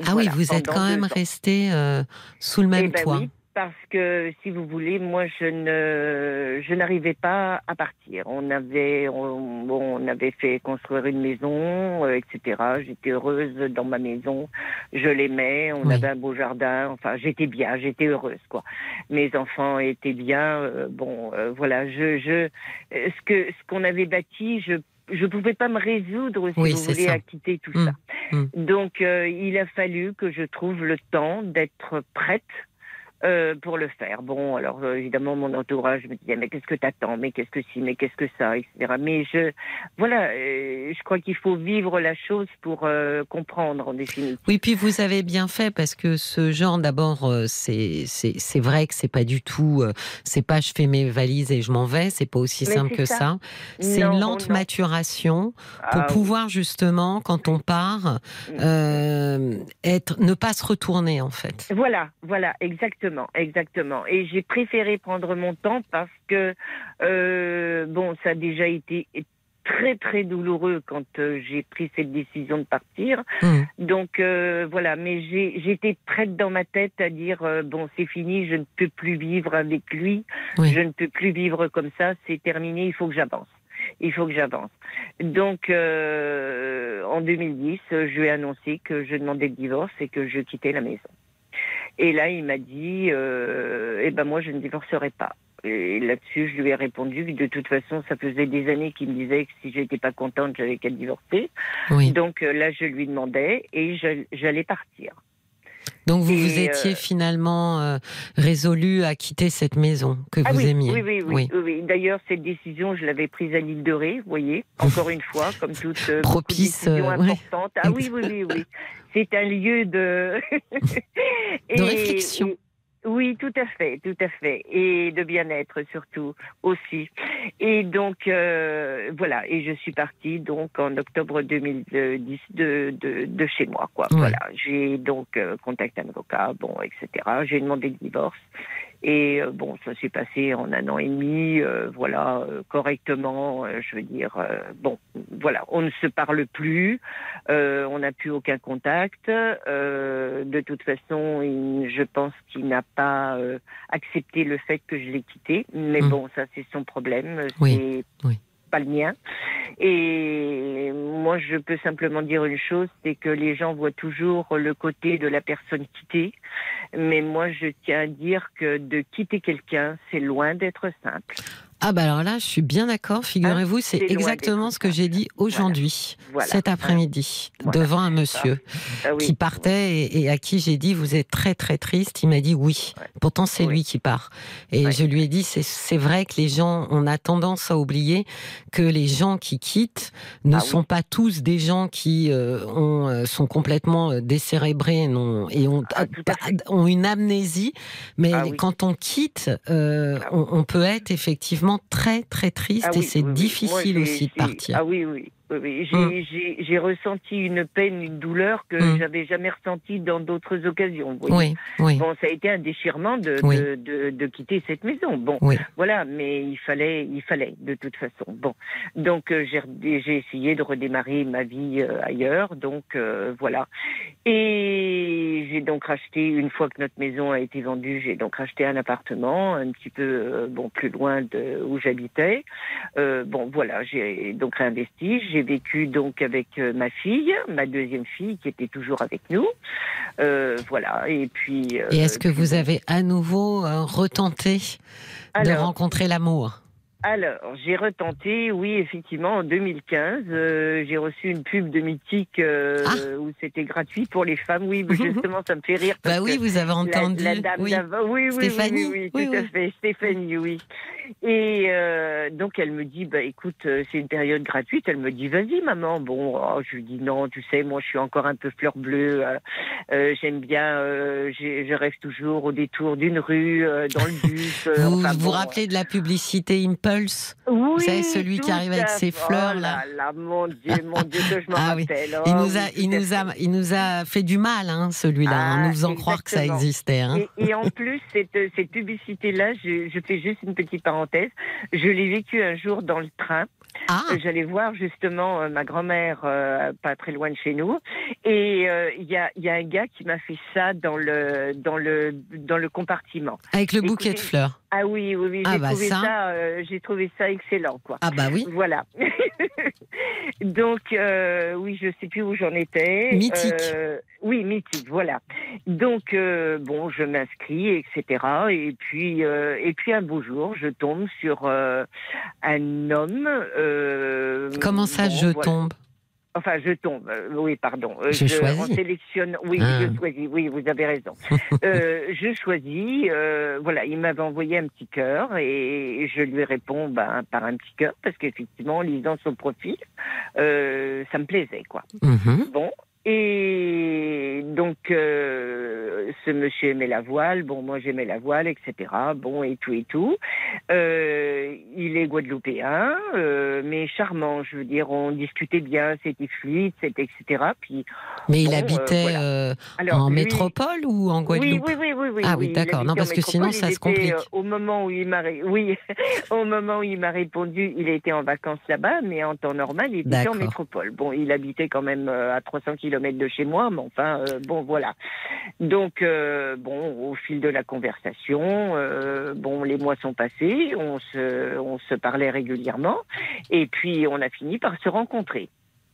Ah Voilà, oui, vous êtes quand même resté euh, sous le même Eh ben toit. oui, parce que si vous voulez, moi je ne je n'arrivais pas à partir. On avait on, bon, on avait fait construire une maison, euh, etc. J'étais heureuse dans ma maison, je l'aimais, on Oui. avait un beau jardin. Enfin, j'étais bien, j'étais heureuse quoi. Mes enfants étaient bien. euh, bon, euh, voilà, je je ce que ce qu'on avait bâti, je je pouvais pas me résoudre, si Oui, vous voulez, ça. à quitter tout Mm. ça. Mm. Donc, euh, il a fallu que je trouve le temps d'être prête euh, pour le faire. Bon, alors euh, évidemment, mon entourage me disait mais qu'est-ce que t'attends, mais qu'est-ce que si, mais qu'est-ce que ça, etc. Mais je, voilà, euh, je crois qu'il faut vivre la chose pour comprendre en définitive. Oui, puis vous avez bien fait parce que ce genre, d'abord, c'est c'est vrai que c'est pas du tout, c'est pas je fais mes valises et je m'en vais, c'est pas aussi Mais simple que ça. ça. C'est une lente non. maturation pour Ah, pouvoir justement, quand on part, Mm. être, ne pas se retourner en fait. Voilà, voilà, exactement, exactement. Et j'ai préféré prendre mon temps parce que, euh, bon, ça a déjà été très, très douloureux quand euh, j'ai pris cette décision de partir. Mm. Donc, euh, voilà, mais j'étais prête dans ma tête à dire, euh, bon, c'est fini, je ne peux plus vivre avec lui, Oui. je ne peux plus vivre comme ça, c'est terminé, il faut que j'avance. il faut que j'avance. Donc, en 2010, je lui ai annoncé que je demandais le divorce et que je quittais la maison. Et là, il m'a dit, euh, eh ben moi, je ne divorcerai pas. Et là-dessus, je lui ai répondu que de toute façon, ça faisait des années qu'il me disait que si j'étais pas contente, j'avais qu'à divorcer. Oui. Donc euh, là, je lui demandais et j'allais partir. Donc vous Et, vous étiez euh, finalement euh, résolu à quitter cette maison que Ah vous oui, aimiez. oui, oui, oui, oui, oui. D'ailleurs, cette décision, je l'avais prise à l'île de Ré, vous voyez, encore une fois, comme toute euh, Propice, euh, ouais. importantes. Ah oui, oui, oui, oui. C'est un lieu de... De réflexion. Oui, tout à fait, tout à fait. Et de bien-être surtout aussi. Et donc, euh, voilà. Et je suis partie donc en octobre 2010 de, de, de chez moi, quoi. Ouais. Voilà. J'ai donc euh, contacté un avocat, bon, etc. J'ai demandé le divorce. Et euh, bon, ça s'est passé en un an et demi, euh, voilà, euh, correctement. euh, je veux dire, euh, bon, voilà, on ne se parle plus, euh, on n'a plus aucun contact. euh, de toute façon, il- je pense qu'il n'a pas euh, accepté le fait que je l'ai quitté. Mais Mm. bon, ça c'est son problème, oui. pas le mien. Et moi, je peux simplement dire une chose, c'est que les gens voient toujours le côté de la personne quittée. Mais moi, je tiens à dire que de quitter quelqu'un, c'est loin d'être simple. Ah bah alors là, je suis bien d'accord. Figurez-vous, c'est exactement ce que j'ai dit aujourd'hui, Voilà. cet après-midi, Voilà. devant un monsieur Ah oui. qui partait et, et à qui j'ai dit vous êtes très très triste. Il m'a dit oui. Ouais. Pourtant c'est Oui. lui qui part. Et Ouais. je lui ai dit c'est vrai que les gens on a tendance à oublier que les gens qui quittent ne Ah oui. sont pas tous des gens qui euh, ont, euh, sont complètement euh, décérébrés non, et ont, Ah, ont une amnésie. Mais quand on quitte, euh, on, on peut être effectivement très très triste Ah et c'est oui, difficile aussi de partir. Ah oui, oui. Oui, oui. J'ai, Hum. ressenti une peine, une douleur que Hum. j'avais jamais ressentie dans d'autres occasions. oui, oui, Bon, ça a été un déchirement de, de, de, de quitter cette maison. Bon, voilà, mais il fallait, il fallait de toute façon. Bon, donc euh, j'ai, essayé de redémarrer ma vie euh, ailleurs. Donc euh, voilà, et j'ai donc racheté une fois que notre maison a été vendue, j'ai donc racheté un appartement un petit peu bon plus loin de où j'habitais. Bon voilà, j'ai donc réinvesti. J'ai vécu donc avec euh, ma fille, ma deuxième fille qui était toujours avec nous. Euh, voilà, et puis. euh, Et est-ce que puis vous avez à nouveau euh, retenté de Alors, rencontrer l'amour? Alors, j'ai retenté, oui, effectivement, en 2015, euh, j'ai reçu une pub de Mythique euh, Ah. où c'était gratuit pour les femmes. Oui, justement, ça me fait rire. parce Bah oui, vous avez la- entendu. La, dame oui. oui, oui, Stéphanie, oui, oui, oui, tout à fait, Stéphanie, oui. Et euh, donc elle me dit, bah écoute, euh, c'est une période gratuite. Elle me dit, vas-y maman. Bon, oh, je lui dis non, tu sais, moi je suis encore un peu fleur bleue. euh, euh, J'aime bien, je rêve toujours au détour d'une rue, dans le bus. Vous enfin, vous bon, rappelez de la publicité Impulse oui, savez, celui qui arrive avec ses fait. fleurs, Oh là. là, mon Dieu, mon Dieu, que je m'en Ah oui. rappelle. Il Oh nous a, oui, il tout à nous a, fait. il nous a fait du mal, hein, celui-là, en Ah, nous faisant croire que ça existait. Hein. Et, et en plus, cette, cette publicité-là, je, je fais juste une petite parenthèse. Je l'ai vécue un jour dans le train. Ah, Euh, J'allais voir justement euh, ma grand-mère euh, pas très loin de chez nous, et euh, il y, a, il y a un gars qui m'a fait ça dans le dans le dans le compartiment. avec le bouquet de fleurs. Ah oui, oui, oui, Ah j'ai bah trouvé ça. ça, j'ai trouvé ça excellent, quoi. Ah bah oui. Voilà. Donc, euh, oui, je sais plus où j'en étais. Mythique. Euh, oui, mythique, voilà. Donc, euh, bon, je m'inscris, etc. Et puis, euh, et puis un beau jour, je tombe sur euh, un homme. euh, Comment ça, bon, je voilà. tombe? Enfin, je tombe. euh, oui, pardon. Euh, Je choisis. On sélectionne. Oui, Ah. je choisis. Oui, vous avez raison. euh, je choisis. euh, voilà, il m'avait envoyé un petit cœur et je lui réponds ben, par un petit cœur parce qu'effectivement, en lisant son profil, euh, ça me plaisait, quoi. Mhm. Bon. Et donc, euh, ce monsieur aimait la voile. Bon, moi, j'aimais la voile, etc. Bon, et tout et tout. Euh, il est guadeloupéen, euh, mais charmant. Je veux dire, on discutait bien, c'était fluide, c'était etc. Puis, Mais il Bon, habitait voilà. alors, en lui- métropole ou en oui, Guadeloupe oui, oui, oui, oui. Ah oui, il d'accord. Non, parce que sinon, ça se complique. au moment où il m'a, oui, au moment où il m'a répondu, il était en vacances là-bas, mais en temps normal, il était en métropole. Bon, il habitait quand même à 300 km de chez moi, mais enfin, euh, bon, voilà. Donc, euh, bon, au fil de la conversation, euh, bon, les mois sont passés, on se, on se parlait régulièrement, et puis on a fini par se rencontrer.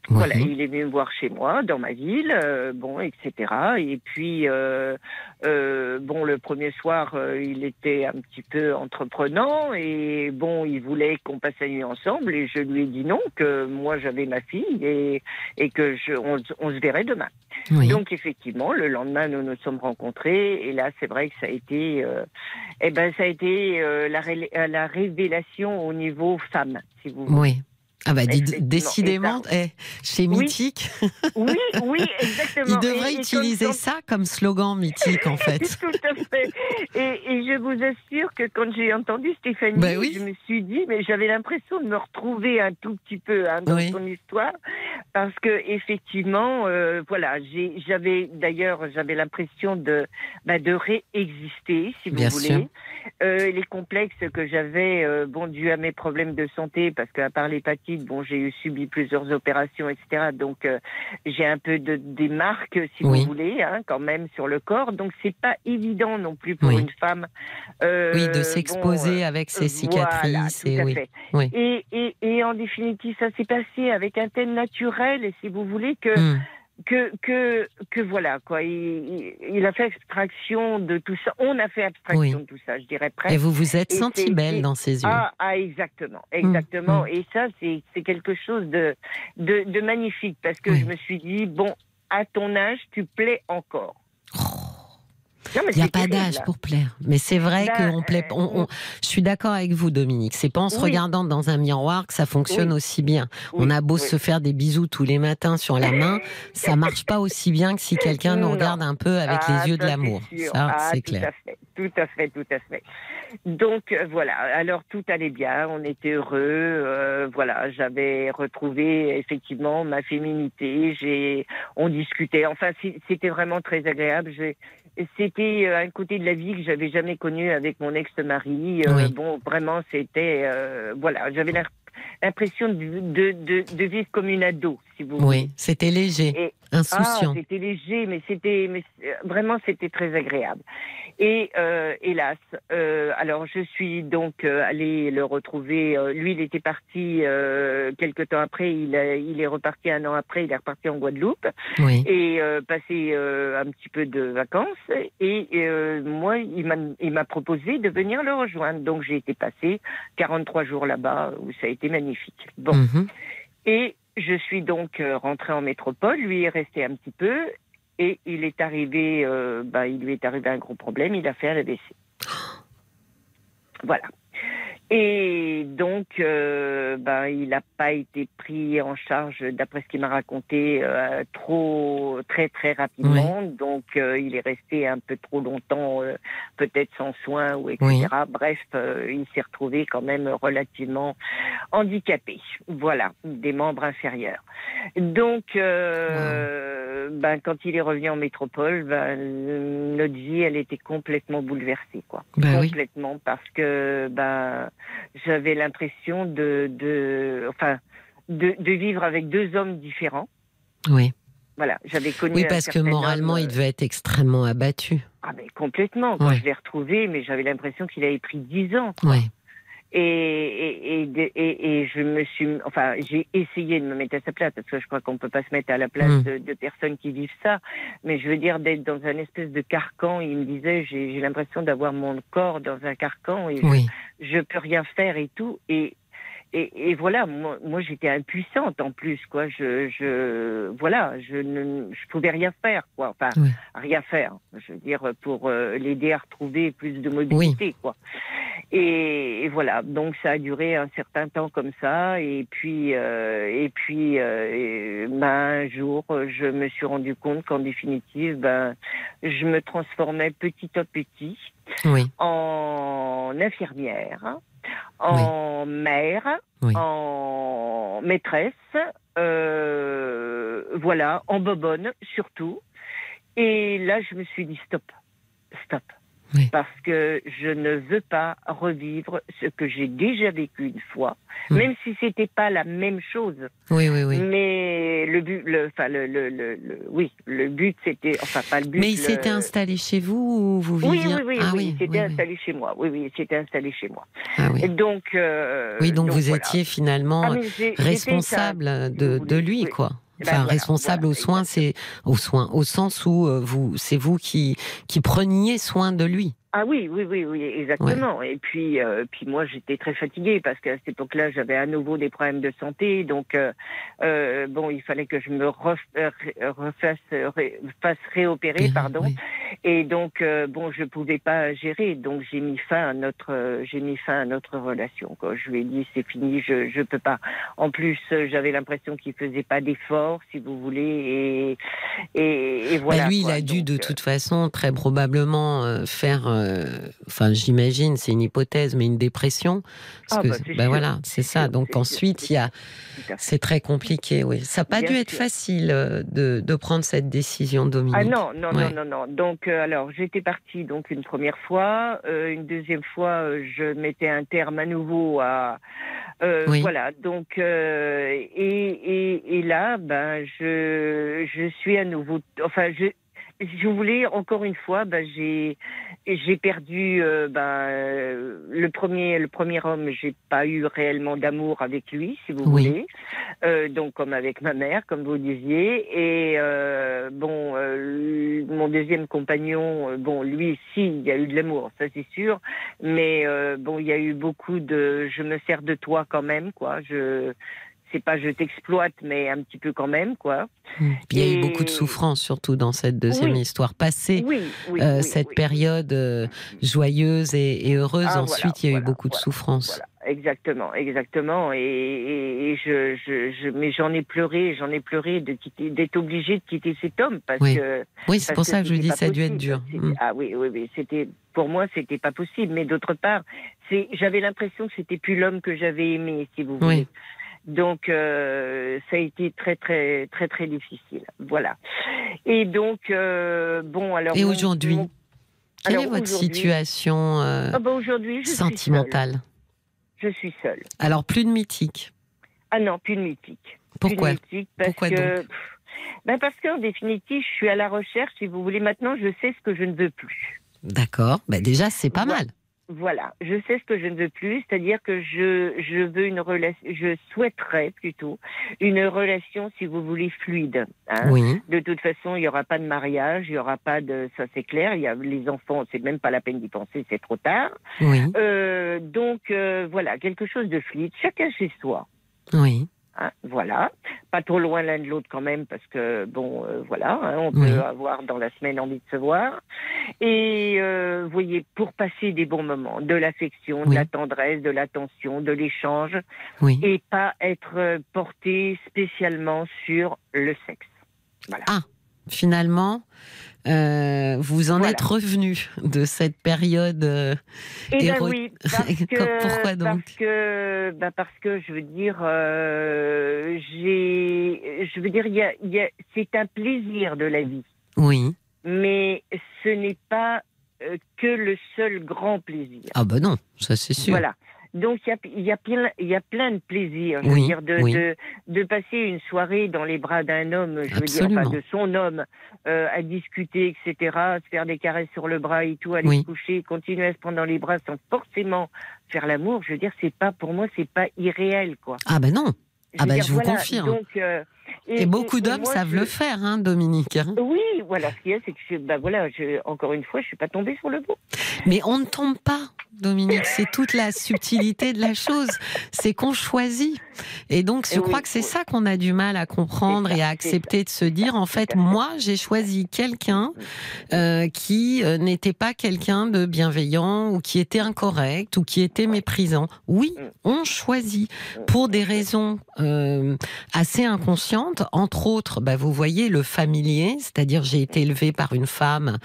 Voilà, il est venu me voir chez moi, dans ma ville, euh, bon, etc. Et puis, euh, euh, bon, le premier soir, il était un petit peu entreprenant et bon, il voulait qu'on passe la nuit ensemble et je lui ai dit non, que moi j'avais ma fille et, et que je, on, on se verrait demain. Oui. Donc effectivement, le lendemain, nous nous sommes rencontrés et là, c'est vrai que ça a été, eh ben, ça a été la, ré- la révélation au niveau femme, si vous voulez. Oui. Ah bah décidément, eh, chez. Mythique, Oui, oui, exactement. il devrait et utiliser ça comme slogan Mythique en fait. Tout à fait. Et, et je vous assure que quand j'ai entendu Stéphanie, oui. je me suis dit, mais j'avais l'impression de me retrouver un tout petit peu hein, dans Oui. son histoire, parce que effectivement, euh, voilà, j'avais d'ailleurs j'avais l'impression de bah, de réexister, si vous Bien voulez. Euh, les complexes que j'avais, euh, bon, dû à mes problèmes de santé, parce qu'à part l'hépatite, bon, j'ai eu subi plusieurs opérations, etc. Donc, euh, j'ai un peu de, des marques, si Oui. vous voulez, hein, quand même, sur le corps. Donc, c'est pas évident non plus pour Oui. une femme. euh, Oui, de bon, s'exposer avec ses cicatrices voilà, et oui. et en définitive, ça s'est passé avec un tel naturel, si vous voulez, que Hmm. Que, que, que voilà, quoi. Il, a fait abstraction de tout ça. On a fait abstraction Oui. de tout ça, je dirais presque. Et vous vous êtes sentie belle dans ses yeux. Ah, ah, exactement, exactement. mm. Et ça, c'est c'est quelque chose de, de, de magnifique parce que Oui. je me suis dit, bon, à ton âge, tu plais encore. Il n'y a pas d'âge pour plaire. Mais c'est vrai Ben, qu'on plaît. on- on- je suis d'accord avec vous, Dominique. C'est pas en se Oui. regardant dans un miroir que ça fonctionne Oui. aussi bien. Oui, on a beau se faire des bisous tous les matins sur la main, ça marche pas aussi bien que si quelqu'un nous regarde un peu avec Ah, les yeux de l'amour. Ça, Ah, c'est tout clair. à tout à fait, tout à fait. Donc euh, voilà, alors tout allait bien, on était heureux, euh, voilà, j'avais retrouvé effectivement ma féminité, j'ai, on discutait, enfin c'était vraiment très agréable. J'ai- C'était euh, un côté de la vie que j'avais jamais connu avec mon ex-mari. Euh, Oui. Bon, vraiment, c'était, euh, voilà, j'avais l'im- l'impression de, de, de, de vivre comme une ado, si vous voulez. Oui, c'était léger, Et, insouciant. ah, c'était léger, mais c'était mais vraiment c'était très agréable. Et euh, hélas, euh, alors je suis donc euh, allée le retrouver. lui, il était parti euh, quelque temps après. Il, a- il est reparti un an après. Il est reparti en Guadeloupe oui. et passé un petit peu de vacances. Et moi, il m'a proposé de venir le rejoindre. Donc j'ai été passé 43 jours là-bas où ça a été magnifique. Bon. Mhm. Et je suis donc rentrée en métropole. Lui est resté un petit peu. Et il est arrivé, euh, bah, il lui est arrivé un gros problème. Il a fait un AVC. Voilà. Et donc, euh, ben, il n'a pas été pris en charge, d'après ce qu'il m'a raconté, euh, trop, très, très rapidement. Donc, euh, il est resté un peu trop longtemps, euh, peut-être sans soins ou etc. Oui. Bref, il s'est retrouvé quand même relativement handicapé. Voilà, des membres inférieurs. Donc, ben, quand il est revenu en métropole, ben, notre vie, elle était complètement bouleversée, quoi. Bah oui. complètement, parce que ben, j'avais l'impression de, de, enfin, de, de vivre avec deux hommes différents. Oui. Voilà, j'avais connu. Oui, parce que moralement, homme, il euh, devait être extrêmement abattu. Ah, mais complètement. Quand Ouais. je l'ai retrouvé, mais j'avais l'impression qu'il avait pris dix ans. Oui. Et, et, et, et, et je me suis, enfin, j'ai essayé de me mettre à sa place parce que je crois qu'on peut pas se mettre à la place Mm. de, de personnes qui vivent ça. Mais je veux dire d'être dans un espèce de carcan. Il me disait, j'ai l'impression d'avoir mon corps dans un carcan et Oui. je peux rien faire et tout. Et et, et voilà, moi, moi j'étais impuissante en plus, quoi. Je, je, voilà, je ne, je pouvais rien faire, quoi. Enfin, Oui. rien faire. Je veux dire pour euh, l'aider à retrouver plus de mobilité, quoi. Et, et voilà, donc ça a duré un certain temps comme ça. Et puis, euh, et puis, euh, et, ben, un jour, je me suis rendu compte qu'en définitive, ben, je me transformais petit à petit Oui. en infirmière, en mère, Oui. en maîtresse, euh, voilà, en bobonne surtout. Et là, je me suis dit stop, stop. Oui. Parce que je ne veux pas revivre ce que j'ai déjà vécu une fois, Mm. même si c'était pas la même chose. Oui, oui, oui. Mais le but, le, enfin le, le, le, oui, le but c'était, enfin pas le but. Mais il s'était installé chez vous ou vous viviez Oui, oui, oui, ah, oui, il s'était installé chez moi. Oui, oui, il s'était installé chez moi. Ah, oui. Donc. Euh, oui, donc, vous étiez finalement ah, responsable de, de, lui, quoi. Eh ben enfin, responsable aux soins, c'est aux soins, au sens où euh, vous, c'est vous qui qui preniez soin de lui. Ah oui, oui, oui, oui, exactement. Et puis, euh, puis moi, j'étais très fatiguée parce qu'à cette époque-là, j'avais à nouveau des problèmes de santé. Donc, euh, euh bon, il fallait que je me euh, refasse, fasse réopérer, pardon. Et donc, euh, bon, je pouvais pas gérer. Donc, j'ai mis fin à notre, j'ai mis fin à notre relation. Quoi. Je lui ai dit, c'est fini, je, je peux pas. En plus, j'avais l'impression qu'il faisait pas d'efforts, si vous voulez, et, et, et bah, voilà. Bah lui, il a dû de toute façon très probablement faire euh, enfin j'imagine, c'est une hypothèse, mais une dépression. Parce ah, que, bah, bah voilà, c'est ça. Donc ensuite, il y a, c'est très compliqué. Oui, ça n'a pas dû être facile euh, de, de, prendre cette décision, Dominique. Ah non, non, non, non, non. Donc euh, alors j'étais partie donc une première fois, une deuxième fois, je mettais un terme à nouveau à voilà. Donc et, et, et là, ben je je suis à nouveau, enfin je je voulais encore une fois, bah, j'ai j'ai perdu euh, bah, le premier le premier homme. J'ai pas eu réellement d'amour avec lui, si vous voulez. Euh, donc comme avec ma mère, comme vous disiez. Et euh, bon, euh, mon deuxième compagnon, euh, bon, lui, si, il y a eu de l'amour, ça c'est sûr. Mais bon, il y a eu beaucoup de, je me sers de toi quand même, quoi. Je c'est pas je t'exploite, mais un petit peu quand même, quoi. Mmh. il y a eu beaucoup de souffrance, surtout dans cette deuxième histoire passée. Euh, cette période euh, joyeuse et, heureuse, ah, ensuite, il y a eu beaucoup de souffrance. Exactement, exactement. Et, je, je, mais j'en ai pleuré, j'en ai pleuré de quitter, d'être obligée de quitter cet homme parce que. Oui, c'est pour ça que je dis ça a dû être dur. Mmh. Ah oui, oui, oui. C'était pour moi, c'était pas possible. Mais d'autre part, c'est, j'avais l'impression que c'était plus l'homme que j'avais aimé, si vous voulez. Donc euh, ça a été très très très très difficile. Voilà. Et donc euh, bon alors. Et aujourd'hui, quelle est votre situation euh, ah bah, sentimentale Je suis seule. Alors plus de mythique. Ah non, plus de mythique. Pourquoi? parce Pourquoi que, donc? ben parce qu'en définitive, je suis à la recherche. Si vous voulez, maintenant, je sais ce que je ne veux plus. D'accord. Ben déjà, c'est pas mal. Voilà, je sais ce que je ne veux plus, c'est-à-dire que je, je veux une relation, je souhaiterais plutôt une relation, si vous voulez, fluide. Hein. Oui. De toute façon, il n'y aura pas de mariage, il n'y aura pas de, ça c'est clair. Il y a les enfants, c'est même pas la peine d'y penser, c'est trop tard. Oui. Euh, donc euh, voilà, quelque chose de fluide, chacun chez soi. Oui. Hein, voilà, pas trop loin l'un de l'autre quand même parce que bon, euh, voilà, hein, on peut avoir dans la semaine envie de se voir. Et euh, vous voyez, pour passer des bons moments, de l'affection, de la tendresse, de l'attention, de l'échange, et pas être euh, porté spécialement sur le sexe. Voilà. Ah, finalement, euh, vous en êtes revenu de cette période euh, eh ben oui, Pourquoi donc Parce que, bah parce que je veux dire, euh, j'ai, je veux dire, y a, y a, c'est un plaisir de la vie. Oui. Mais ce n'est pas euh, que le seul grand plaisir. Ah ben non, ça c'est sûr. Voilà. Donc il y a, y, a plein, y a plein de veux dire, de, de, de, passer une soirée dans les bras d'un homme, je veux dire, enfin, de son homme, euh, à discuter, etc., à se faire des caresses sur le bras et tout, aller se coucher, continuer à se prendre dans les bras sans forcément faire l'amour. Je veux dire, c'est pas, pour moi, c'est pas irréel, quoi. Ah ben non. ah ben je vous confirme. Donc, euh, et, beaucoup d'hommes savent le faire, hein, Dominique. Hein. Oui, voilà. Ce qu'il y a, c'est que, je, bah voilà, je, encore une fois, je suis pas tombée sur le beau. Mais on ne tombe pas, Dominique. C'est toute la subtilité de la chose. C'est qu'on choisit. Et donc, je crois que c'est ça qu'on a du mal à comprendre et à accepter de se dire, en fait, moi, j'ai choisi quelqu'un euh, qui euh, n'était pas quelqu'un de bienveillant ou qui était incorrect ou qui était méprisant. Oui, mm. on choisit pour des raisons euh, assez inconscientes. Entre autres, bah, vous voyez le familier, c'est-à-dire j'ai été élevée par une femme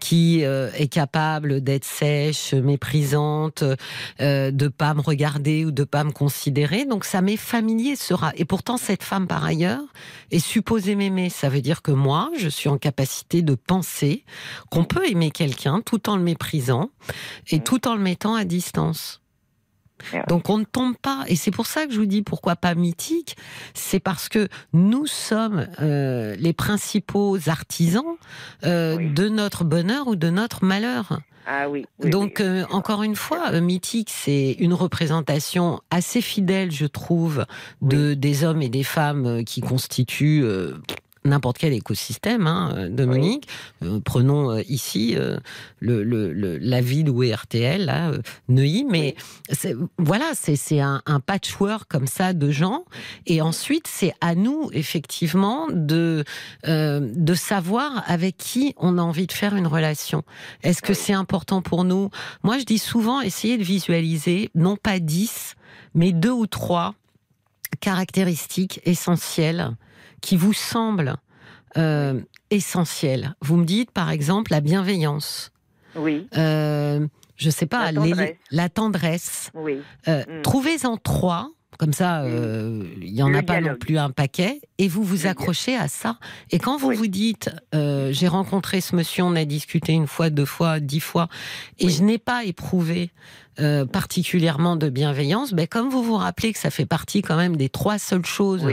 qui euh, est capable d'être sèche, méprisante, euh, de pas me regarder ou de pas me considérer. Donc ça m'est familier sera. Et pourtant cette femme par ailleurs est supposée m'aimer. Ça veut dire que moi, je suis en capacité de penser qu'on peut aimer quelqu'un tout en le méprisant et tout en le mettant à distance. Donc on ne tombe pas, et c'est pour ça que je vous dis pourquoi pas mythique, c'est parce que nous sommes euh, les principaux artisans euh, de notre bonheur ou de notre malheur. Ah oui. Donc euh, encore une fois, mythique, c'est une représentation assez fidèle, je trouve, de des hommes et des femmes qui constituent n'importe quel écosystème, hein, euh, Dominique. Euh, prenons euh, ici le, la ville où est RTL, là, Neuilly, mais voilà, c'est un, un, patchwork comme ça de gens. Et ensuite, c'est à nous, effectivement, de, de savoir avec qui on a envie de faire une relation. Est-ce que c'est important pour nous? Moi, je dis souvent, essayez de visualiser, non pas dix, mais deux ou trois caractéristiques essentielles qui vous semble euh, essentiel. Vous me dites, par exemple, la bienveillance. Oui. Euh, je sais pas, la tendresse. la tendresse. Oui. Euh, mm. Trouvez-en trois. Comme ça, euh, il n'y en a pas non plus un paquet. Et vous vous accrochez à ça. Et quand vous vous dites, j'ai rencontré ce monsieur, on a discuté une fois, deux fois, dix fois, et je n'ai pas éprouvé euh, particulièrement de bienveillance, ben, comme vous vous rappelez que ça fait partie quand même des trois seules choses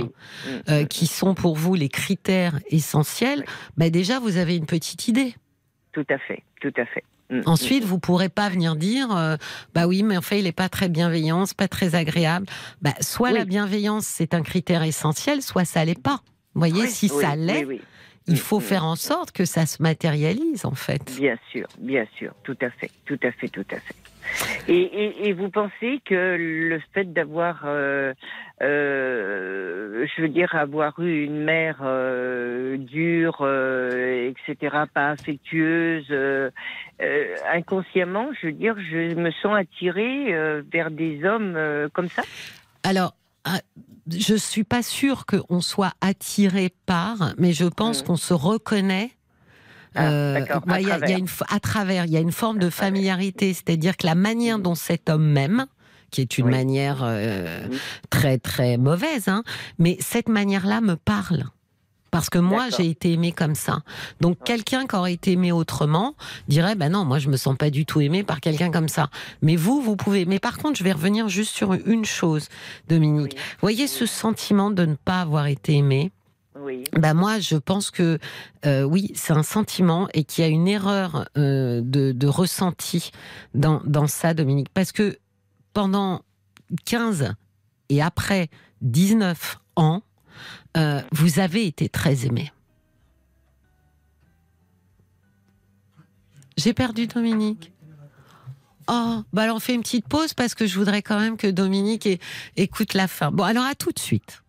euh, qui sont pour vous les critères essentiels, ben, déjà vous avez une petite idée. Tout à fait, tout à fait. Mm, Ensuite, mm. vous pourrez pas venir dire, euh, bah oui, mais en fait, il est pas très bienveillant, c'est pas très agréable. Bah, soit la bienveillance c'est un critère essentiel, soit ça l'est pas. Vous voyez, si ça l'est, il faut faire en sorte que ça se matérialise, en fait. Bien sûr, bien sûr, tout à fait, tout à fait, tout à fait. Et, vous pensez que le fait d'avoir, euh, euh, je veux dire, avoir eu une mère euh, dure, etc., pas affectueuse, inconsciemment, je veux dire, je me sens attirée vers des hommes comme ça? Alors, ah, je suis pas sûre qu'on soit attiré par, mais je pense mmh. qu'on se reconnaît euh, à, y a, une, à travers, il y a une forme de familiarité, c'est-à-dire que la manière dont cet homme m'aime, qui est une manière euh, très très mauvaise, hein, mais cette manière-là me parle. Parce que moi, j'ai été aimée comme ça. Donc, quelqu'un qui aurait été aimé autrement dirait, ben non, moi, je me sens pas du tout aimée par quelqu'un comme ça. Mais vous, vous pouvez. Mais par contre, je vais revenir juste sur une chose, Dominique. Voyez ce sentiment de ne pas avoir été aimé Bah moi, je pense que euh, oui, c'est un sentiment et qu'il y a une erreur euh, de, ressenti dans, dans ça, Dominique. Parce que pendant 15 et après 19 ans, euh, vous avez été très aimé. J'ai perdu Dominique. Oh, bah alors on fait une petite pause parce que je voudrais quand même que Dominique écoute la fin. Bon, alors à tout de suite.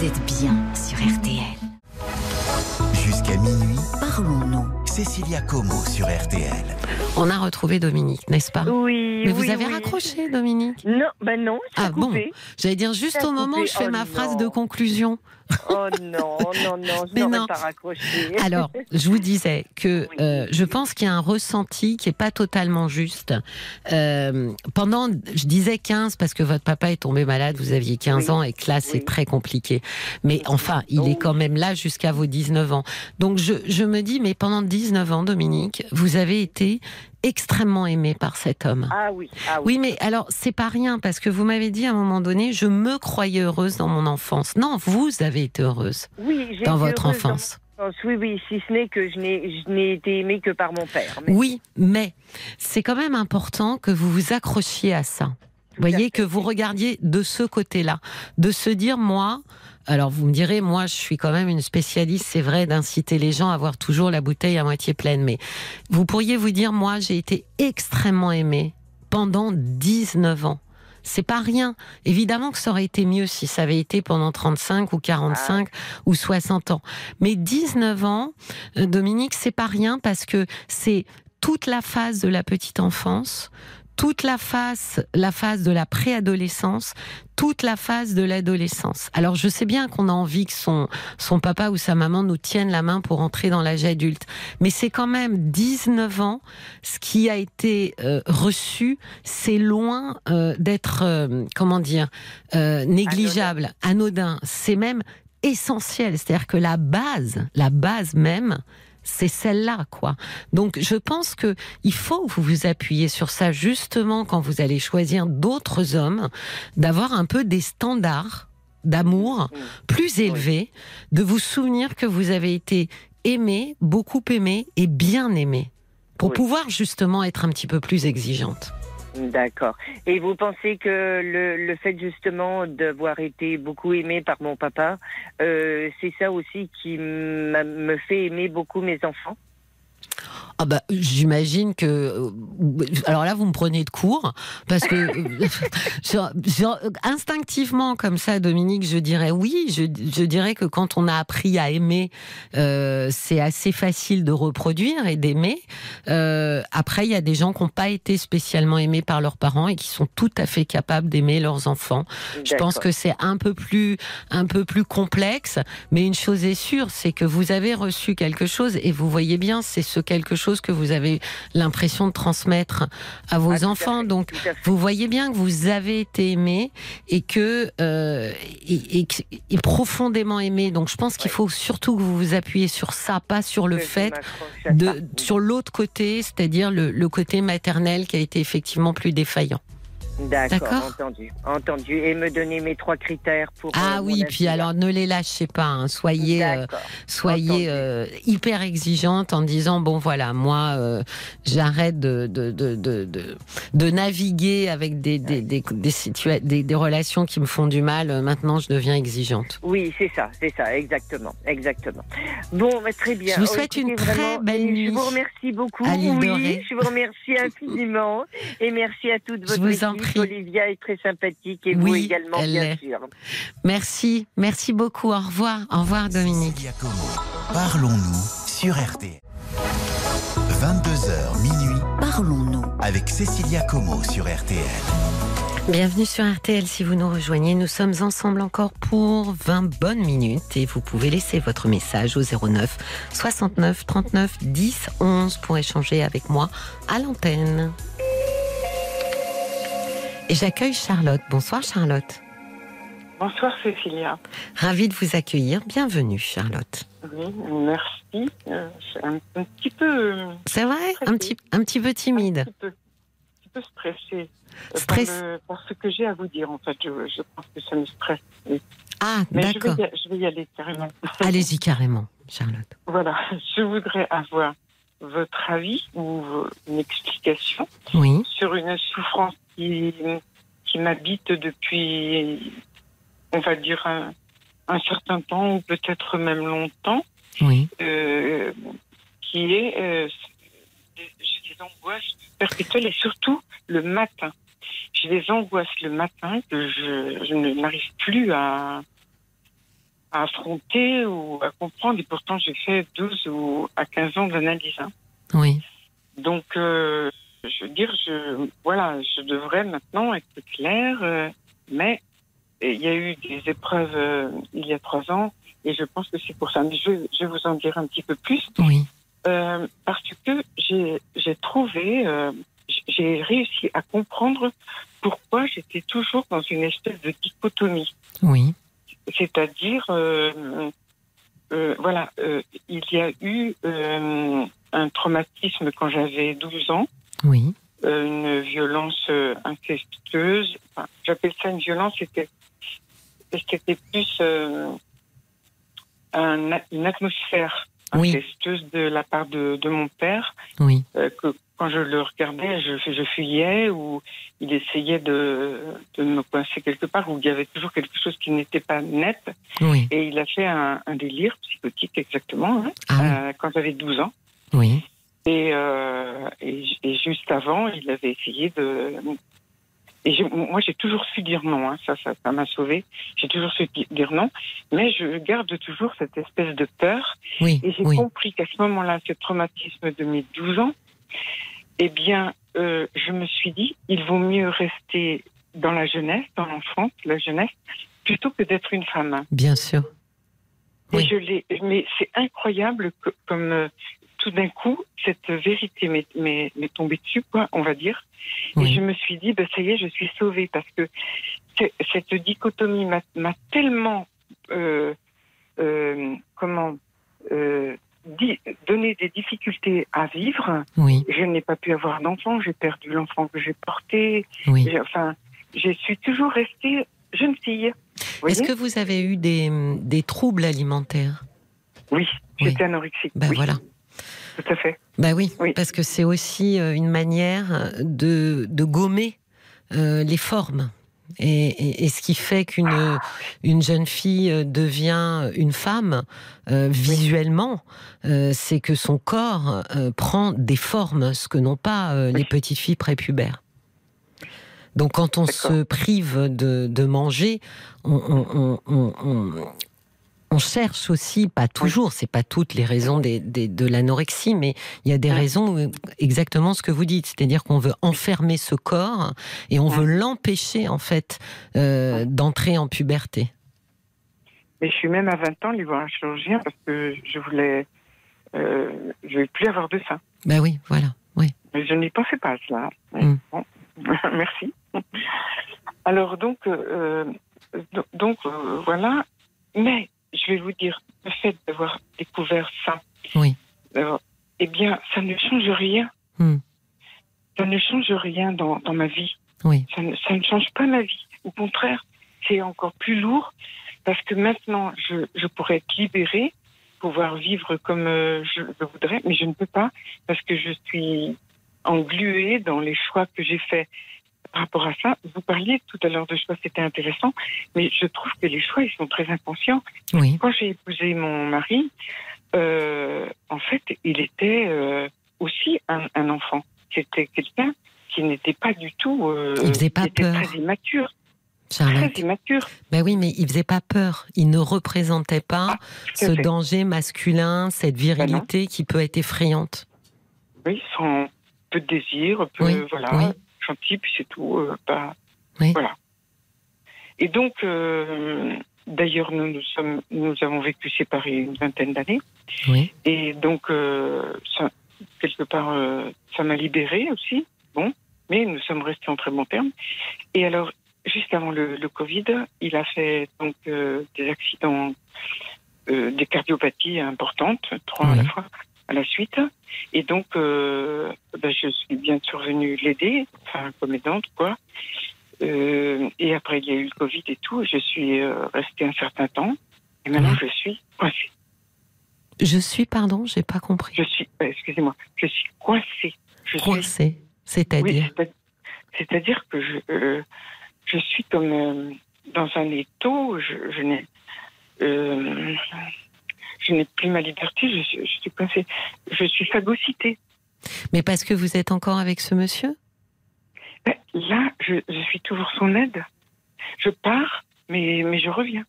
Vous êtes bien sur RTL. Jusqu'à minuit, parlons-nous. Cécilia Como sur RTL. On a retrouvé Dominique, n'est-ce pas? Oui. Mais vous avez raccroché, Dominique? Non, ben non. Ah bon? J'allais dire juste au moment où je fais oh ma phrase de conclusion. Oh non, non, non, je n'aurais pas raccroché. Alors, je vous disais que euh, je pense qu'il y a un ressenti qui est pas totalement juste. Euh, pendant, je disais 15 parce que votre papa est tombé malade, vous aviez 15 ans et que là c'est très compliqué. Mais enfin, il est quand même là jusqu'à vos 19 ans. Donc je, je me dis, mais pendant 19 ans, Dominique, vous avez été extrêmement aimé par cet homme. Ah oui. Ah oui. mais alors c'est pas rien parce que vous m'avez dit à un moment donné, je me croyais heureuse dans mon enfance. Non, vous avez été heureuse oui, dans votre enfance. Oui, oui, si ce n'est que je n'ai été aimée que par mon père. Oui, mais c'est quand même important que vous vous accrochiez à ça. Vous voyez, que vous regardiez de ce côté-là, de se dire, moi, alors vous me direz, moi je suis quand même une spécialiste, c'est vrai, d'inciter les gens à avoir toujours la bouteille à moitié pleine, mais vous pourriez vous dire, moi j'ai été extrêmement aimée pendant 19 ans. C'est pas rien. Évidemment que ça aurait été mieux si ça avait été pendant 35 ou 45 ah. ou 60 ans. Mais 19 ans, euh, Dominique, c'est pas rien parce que c'est toute la phase de la petite enfance, toute la phase, la phase de la préadolescence, toute la phase de l'adolescence. Alors je sais bien qu'on a envie que son, son papa ou sa maman nous tiennent la main pour entrer dans l'âge adulte, mais c'est quand même 19 ans, ce qui a été euh, reçu, c'est loin euh, d'être, euh, comment dire, négligeable, anodin. C'est même essentiel, c'est-à-dire que la base, la base même, c'est celle-là, quoi. Donc, je pense que il faut vous vous appuyez sur ça, justement, quand vous allez choisir d'autres hommes, d'avoir un peu des standards d'amour mm. plus élevés, de vous souvenir que vous avez été aimé, beaucoup aimé et bien aimé, pour pouvoir justement être un petit peu plus exigeante. D'accord. Et vous pensez que le, fait justement d'avoir été beaucoup aimé par mon papa, euh, c'est ça aussi qui me fait aimer beaucoup mes enfants? Ah bah, j'imagine que. Euh, alors là, vous me prenez de court, parce que instinctivement, comme ça, Dominique, je dirais oui. Je, dirais que quand on a appris à aimer, euh, c'est assez facile de reproduire et d'aimer. Euh, après, il y a des gens qui n'ont pas été spécialement aimés par leurs parents et qui sont tout à fait capables d'aimer leurs enfants. Je pense que c'est un peu plus, un peu plus complexe, mais une chose est sûre, c'est que vous avez reçu quelque chose et vous voyez bien, c'est ce quelque chose que vous avez l'impression de transmettre à vos ah, enfants. Donc, vous voyez bien que vous avez été aimé et que euh, et, profondément aimé. Donc, je pense qu'il faut surtout que vous vous appuyez sur ça, pas sur le fait de sur l'autre côté, c'est-à-dire le côté maternel qui a été effectivement plus défaillant. D'accord, entendu, entendu. Et me donner mes trois critères pour. Ah euh, oui, puis alors ne les lâchez pas. Hein. Soyez, euh, soyez euh, hyper exigeante en disant bon voilà, moi j'arrête de de, de, de, de, naviguer avec des des, des, des, des, relations qui me font du mal. Maintenant, je deviens exigeante. Oui, c'est ça, c'est ça, exactement, exactement. Bon, bah, très bien. Je vous souhaite une très belle nuit. Je vous remercie beaucoup. Oui, je vous remercie infiniment et merci à toutes votre je vous en prie. Olivia est très sympathique et vous également, bien sûr. Merci, merci beaucoup. Au revoir, au revoir Dominique. Parlons-nous sur RT. 22h minuit. Parlons-nous avec Cécilia Como sur RTL. Bienvenue sur RTL si vous nous rejoignez. Nous sommes ensemble encore pour 20 bonnes minutes et vous pouvez laisser votre message au 09 69 39 10 11 pour échanger avec moi à l'antenne. Et j'accueille Charlotte. Bonsoir Charlotte. Bonsoir Cécilia. Ravie de vous accueillir. Bienvenue Charlotte. Oui, merci. Euh, un, petit peu. C'est vrai? Un petit, un petit peu timide. Un petit peu, stressée. Euh, Stress. Par, ce que j'ai à vous dire en fait. Je, pense que ça me stresse. Ah, d'accord. Je, vais y aller carrément. Allez-y carrément, Charlotte. Voilà, je voudrais avoir votre avis ou une explication oui. sur une souffrance qui, qui m'habite depuis, on va dire, un, certain temps ou peut-être même longtemps. Oui. Euh, qui est, euh, j'ai des angoisses perpétuelles et surtout le matin. J'ai des angoisses le matin que je, je n'arrive plus à, à affronter ou à comprendre. Et pourtant, j'ai fait 12 ou à 15 ans d'analyse. Hein. Oui. Donc, euh, je veux dire, je, voilà, je devrais maintenant être claire, euh, mais il y a eu des épreuves euh, il y a trois ans, et je pense que c'est pour ça. Mais je, je, vais vous en dire un petit peu plus. Oui. Euh, parce que j'ai trouvé, j'ai réussi à comprendre pourquoi j'étais toujours dans une espèce de dichotomie. Oui. C'est-à-dire, voilà, il y a eu un traumatisme quand j'avais 12 ans. Oui. Euh, une violence euh, incestueuse. J'appelle ça une violence, c'était plus euh, une atmosphère incestueuse de la part de, de mon père. Oui. que quand je le regardais, je, je fuyais ou il essayait de, de, me coincer quelque part où il y avait toujours quelque chose qui n'était pas net. Oui. Et il a fait un, un délire psychotique exactement hein, ah quand j'avais 12 ans. Oui. Et, euh, et, juste avant, il avait essayé de. Et moi, j'ai toujours su dire non. Hein, ça, ça, m'a sauvé. J'ai toujours su dire non, mais je garde toujours cette espèce de peur. Oui, et j'ai compris qu'à ce moment-là, ce traumatisme de mes 12 ans, eh bien, euh, je me suis dit, il vaut mieux rester dans la jeunesse, dans l'enfance, la jeunesse, plutôt que d'être une femme. Bien sûr. Oui. je mais c'est incroyable que, comme euh, tout d'un coup, cette vérité m'est tombée dessus, quoi, on va dire. Et je me suis dit, bah, ça y est, je suis sauvée parce que cette dichotomie m'a tellement, euh, euh, comment, euh, donné des difficultés à vivre. Oui. Je n'ai pas pu avoir d'enfant, j'ai perdu l'enfant que j'ai porté. Oui. Enfin, je suis toujours restée jeune fille. Est-ce que vous avez eu des, des troubles alimentaires? Oui, j'étais anorexique. Ben oui. voilà. Tout à fait. Ben oui, Oui. parce que c'est aussi euh, une manière de, de gommer euh, les formes. Et, et- et ce qui fait qu'une une jeune fille euh, devient une femme euh, visuellement, euh, c'est que son corps prend des formes, ce que n'ont pas les petites filles prépubères. Donc quand on se prive de, de manger, on, on- on- on- cherche aussi, pas toujours, c'est pas toutes les raisons des- des- de l'anorexie, mais il y a des raisons exactement ce que vous dites, c'est-à-dire qu'on veut enfermer ce corps et on veut l'empêcher en fait euh, d'entrer en puberté. Mais je suis même à 20 ans allée voir un chirurgien parce que je voulais. Euh, je ne vais plus avoir de sein. Ben oui, voilà, oui. Mais je n'y pensais pas à cela. Mm. Bon. Merci. Alors donc, euh, do- donc euh, voilà. Mais je vais vous dire, le fait d'avoir découvert ça, Oui. d'avoir- eh bien, ça ne change rien. Mm. Ça ne change rien dans, dans ma vie. Oui. Ça ne, ça ne change pas ma vie. Au contraire, c'est encore plus lourd parce que maintenant, je, je pourrais être libérée, pouvoir vivre comme euh, je le voudrais, mais je ne peux pas parce que je suis engluée dans les choix que j'ai faits par rapport à ça. Vous parliez tout à l'heure de choix, c'était intéressant, mais je trouve que les choix, ils sont très inconscients. Oui. Quand j'ai épousé mon mari, euh, en fait, il était euh, aussi un, un enfant. C'était quelqu'un qui n'était pas du tout. euh, Il faisait pas était peur. très immature. Charlotte. Très immature. Ben oui, mais il faisait pas peur. Il ne représentait pas à ce fait. danger masculin, cette virilité qui peut être effrayante. Oui, sans peu de désir, peu, Oui, voilà, oui. Gentil, puis c'est tout. euh, pas, Oui. Voilà. Et donc, euh, d'ailleurs, nous, nous, sommes, nous avons vécu séparés une vingtaine d'années. Oui. Et donc, euh, ça, quelque part, ça m'a libérée aussi. Bon, mais nous sommes restés en très bons termes. Et alors, juste avant le, le Covid, il a fait donc euh, des accidents, euh, des cardiopathies importantes, trois à la fois, à la suite. Et donc, euh, ben, je suis bien sûr venue l'aider, enfin, comme aidante, quoi. Euh, et après, il y a eu le Covid et tout. Je suis euh, restée un certain temps. Et maintenant, je suis coincée. Je suis, pardon, j'ai pas compris. Je suis, euh, excusez-moi, je suis coincée. Je Coincée, c'est-à-dire. c'est-à- c'est-à-dire que je, je suis comme dans un étau. Je, je n'ai, je n'ai plus ma liberté. Je, suis- je suis coincée. Je suis phagocytée. Mais parce que vous êtes encore avec ce monsieur? Ben, là, je, je suis toujours son aide. Je pars, mais, mais je reviens.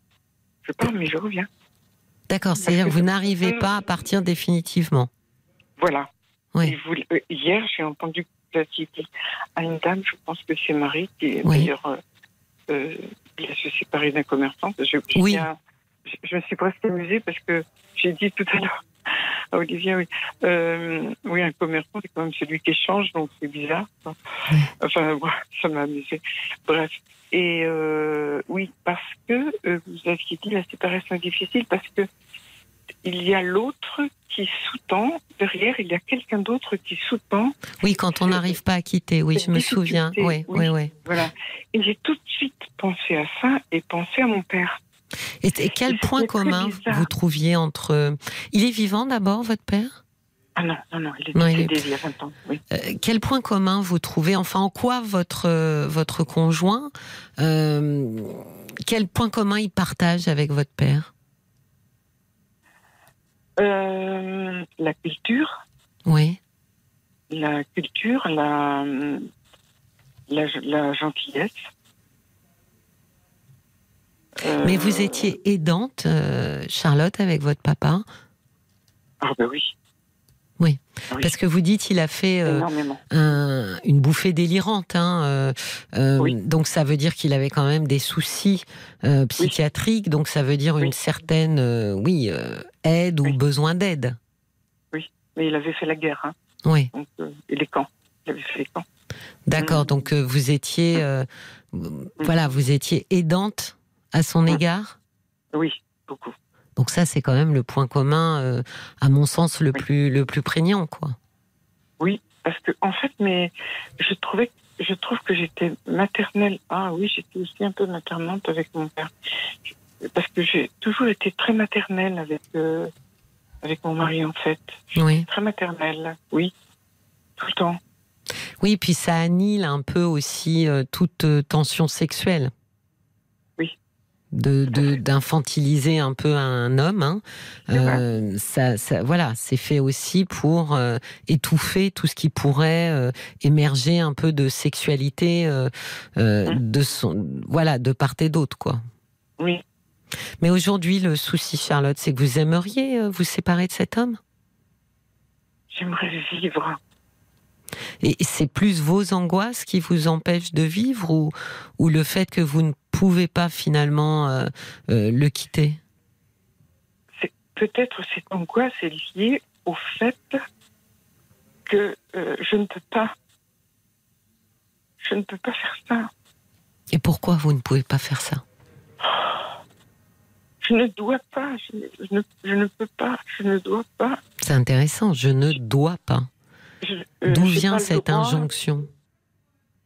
Je pars, mais je reviens. D'accord, c'est-à-dire que vous n'arrivez pas à partir définitivement. Voilà. Oui. Et vous- euh, hier, j'ai entendu placer à une dame, je pense que c'est Marie, qui est Oui. d'ailleurs euh, euh, qui se séparée d'un commerçant. Je, je Oui. viens- je, me suis presque amusée parce que j'ai dit tout à l'heure à Olivier, oui, euh, oui, un commerçant, c'est quand même celui qui échange, donc c'est bizarre. Enfin, bon, ça m'a amusé. Bref. Et euh, oui, parce que euh, vous aviez dit la séparation est difficile parce que il y a l'autre qui sous-tend, derrière, il y a quelqu'un d'autre qui sous-tend. Oui, quand on n'arrive pas à quitter, oui, je me souviens. Oui, oui. oui. Voilà. Et j'ai tout de suite pensé à ça et pensé à mon père. Et, et quel Et point commun vous trouviez entre. Il est vivant d'abord, votre père? Ah non, non, non, il est il décédé est- il y a 20 ans. Oui. Euh, Quel point commun vous trouvez Enfin, en quoi votre, euh, votre conjoint. euh, quel point commun il partage avec votre père? Euh, la culture, Oui. la culture, la, la, la gentillesse. Euh, Mais vous étiez aidante, euh, Charlotte, avec votre papa Ah ben oui. Oui. Ah oui, Parce que vous dites il a fait euh, un- une bouffée délirante. hein, Oui. Donc ça veut dire qu'il avait quand même des soucis psychiatriques. Donc ça veut dire Oui. une certaine, oui, aide ou Oui. besoin d'aide. Mais il avait fait la guerre, hein, Oui. donc, et les camps. Il avait fait les camps. D'accord. Mm. Donc vous étiez, euh, voilà, vous étiez aidante à son Mm. égard? Oui, beaucoup. Donc ça, c'est quand même le point commun, euh, à mon sens, le plus le plus prégnant, quoi. Oui, parce que en fait, mais je trouvais, je trouve que j'étais maternelle. Ah oui, j'étais aussi un peu maternante avec mon père, parce que j'ai toujours été très maternelle avec euh, avec mon mari en fait. Oui. Très maternelle, oui, tout le temps. Oui, puis ça annule un peu aussi euh, toute tension sexuelle d'infantiliser un peu un homme. Hein. Euh, ça, ça, voilà, c'est fait aussi pour euh, étouffer tout ce qui pourrait euh, émerger un peu de sexualité euh, mmh. de son, voilà, de part et d'autre, quoi. Oui. Mais aujourd'hui, le souci, Charlotte, c'est que vous aimeriez vous séparer de cet homme? J'aimerais vivre. Et c'est plus vos angoisses qui vous empêchent de vivre ou, ou le fait que vous ne pouvez pas finalement euh, euh, le quitter? Peut-être cette angoisse est liée au fait que euh, je ne peux pas. Je ne peux pas faire ça. Et pourquoi vous ne pouvez pas faire ça? Je ne dois pas, je ne, je ne, peux pas, je ne dois pas. C'est intéressant, je ne dois pas. D'où vient cette injonction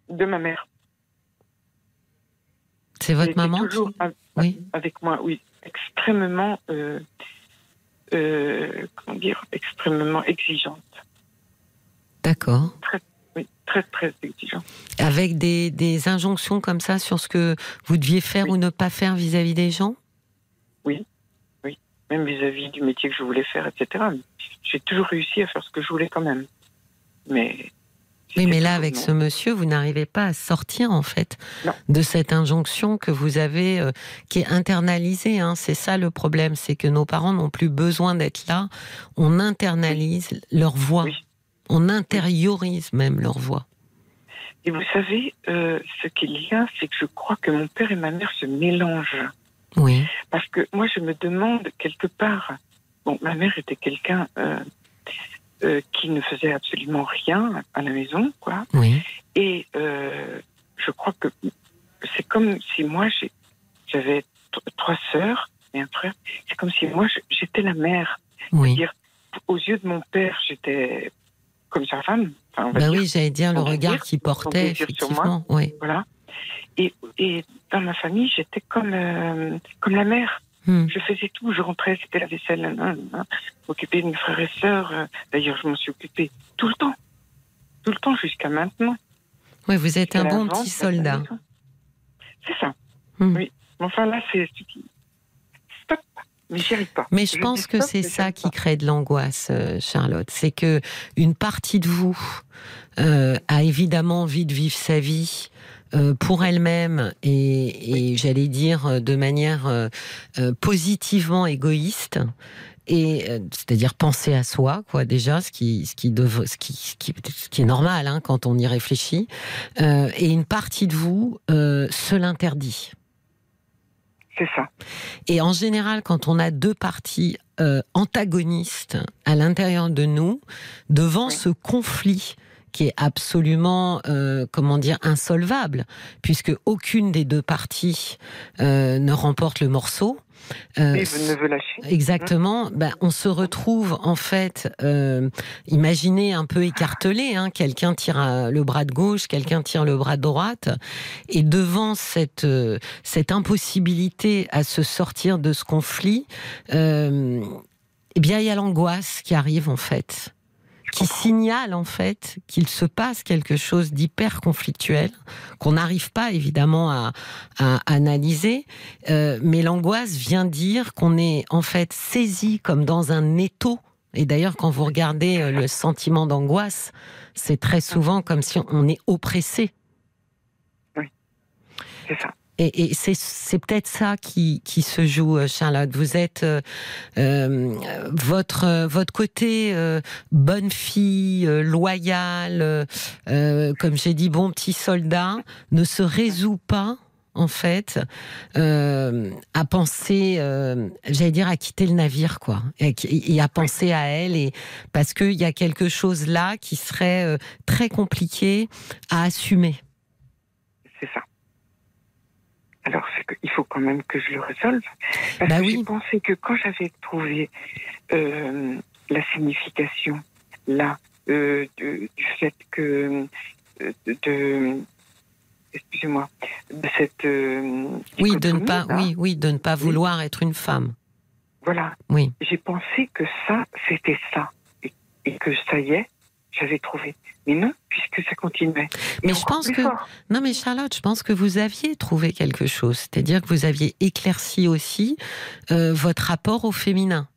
De ma mère. C'est votre maman toujours oui. avec moi, oui, extrêmement, euh, euh, comment dire, extrêmement exigeante. D'accord. Très, oui, très, très exigeante. Avec des, des, injonctions comme ça sur ce que vous deviez faire ou ne pas faire vis-à-vis des gens? Oui, oui. Même vis-à-vis du métier que je voulais faire, etc. J'ai toujours réussi à faire ce que je voulais quand même. Mais oui, mais là, avec ce monsieur, vous n'arrivez pas à sortir, en fait, de cette injonction que vous avez, euh, qui est internalisée. Hein. C'est ça le problème, c'est que nos parents n'ont plus besoin d'être là. On internalise leur voix. On intériorise même leur voix. Et vous savez, euh, ce qu'il y a, c'est que je crois que mon père et ma mère se mélangent. Oui. Parce que moi, je me demande quelque part. Bon, ma mère était quelqu'un euh, euh, qui ne faisait absolument rien à la maison, quoi. Oui. Et euh, je crois que c'est comme si moi j'avais trois sœurs et un frère. C'est comme si moi j'étais la mère. Oui. dire aux yeux de mon père, j'étais comme sa femme. Enfin, bah oui, j'allais dire le regard qu'il portait effectivement. Oui. Voilà. Et, et, dans ma famille, j'étais comme euh, comme la mère. Hmm. Je faisais tout, je rentrais, c'était la vaisselle, m'occuper de mes frères et sœurs. Euh, d'ailleurs, je m'en suis occupée tout le temps. Tout le temps jusqu'à maintenant. Oui, vous êtes un bon petit soldat. C'est ça. Hmm. Oui. Enfin là, c'est stop. Mais j'y arrive pas. Mais je, pense que c'est ça qui crée de l'angoisse, euh, Charlotte. C'est que une partie de vous euh, a évidemment envie de vivre sa vie, pour elle-même et, j'allais dire euh, de manière euh, positivement égoïste et c'est-à-dire penser à soi, quoi, déjà, ce qui, ce qui, ce qui, ce qui, est normal hein, quand on y réfléchit, et une partie de vous se l'interdit. C'est ça. Et en général, quand on a deux parties antagonistes à l'intérieur de nous, devant ce conflit qui est absolument, euh, comment dire, insolvable, puisque aucune des deux parties euh, ne remporte le morceau. Euh. Exactement. Ben, on se retrouve en fait, euh, imaginez un peu écartelé. Hein, quelqu'un tire le bras de gauche, quelqu'un tire le bras de droite, et devant cette euh, cette impossibilité à se sortir de ce conflit, eh bien il y a l'angoisse qui arrive en fait qui signale en fait qu'il se passe quelque chose d'hyper conflictuel qu'on n'arrive pas évidemment à, analyser, euh, mais l'angoisse vient dire qu'on est en fait saisi comme dans un étau. Et d'ailleurs, quand vous regardez euh, le sentiment d'angoisse, c'est très souvent comme si on est oppressé. Oui, c'est ça. Et, c'est peut-être ça qui, se joue, euh, Charlotte. Vous êtes euh, euh, votre votre côté bonne fille, loyale, comme j'ai dit, bon petit soldat, ne se résout pas en fait, à penser, j'allais dire, à quitter le navire, quoi, et, à penser à elle, et parce qu'il y a quelque chose là qui serait très compliqué à assumer. C'est ça alors il faut quand même que je le résolve. Parce bah que oui. j'ai pensé que quand j'avais trouvé euh, la signification là euh, du fait que euh, de, excusez-moi de cette oui de ne pas oui oui de ne pas vouloir être une femme. Voilà. Oui. J'ai pensé que ça c'était ça et que ça y est j'avais trouvé. Mais non, puisque ça continuait. Mais je pense que non, mais Charlotte, je pense que vous aviez trouvé quelque chose, c'est-à-dire que vous aviez éclairci aussi euh, votre rapport au féminin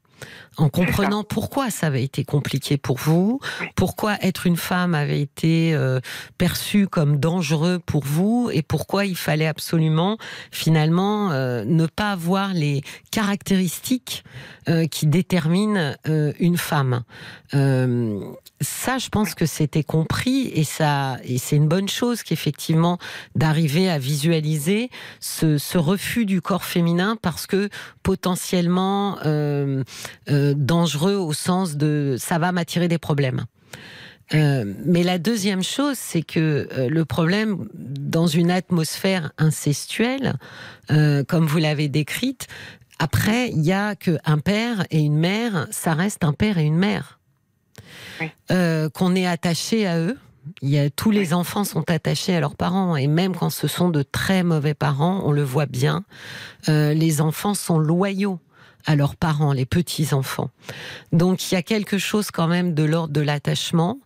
en comprenant pourquoi ça avait été compliqué pour vous, pourquoi être une femme avait été euh, perçu comme dangereux pour vous et pourquoi il fallait absolument finalement euh, ne pas avoir les caractéristiques euh, qui déterminent une femme. ça, je pense que c'était compris et ça et c'est une bonne chose qu'effectivement d'arriver à visualiser ce, ce, refus du corps féminin parce que potentiellement euh, dangereux au sens de ça va m'attirer des problèmes. Euh, mais la deuxième chose, c'est que euh, le problème dans une atmosphère incestuelle, comme vous l'avez décrite, après, il y a qu'un père et une mère, ça reste un père et une mère. Qu'on est attaché à eux. Il y a, tous les enfants sont attachés à leurs parents et même quand ce sont de très mauvais parents, on le voit bien, les enfants sont loyaux à leurs parents, les petits-enfants. Donc il y a quelque chose quand même de l'ordre de l'attachement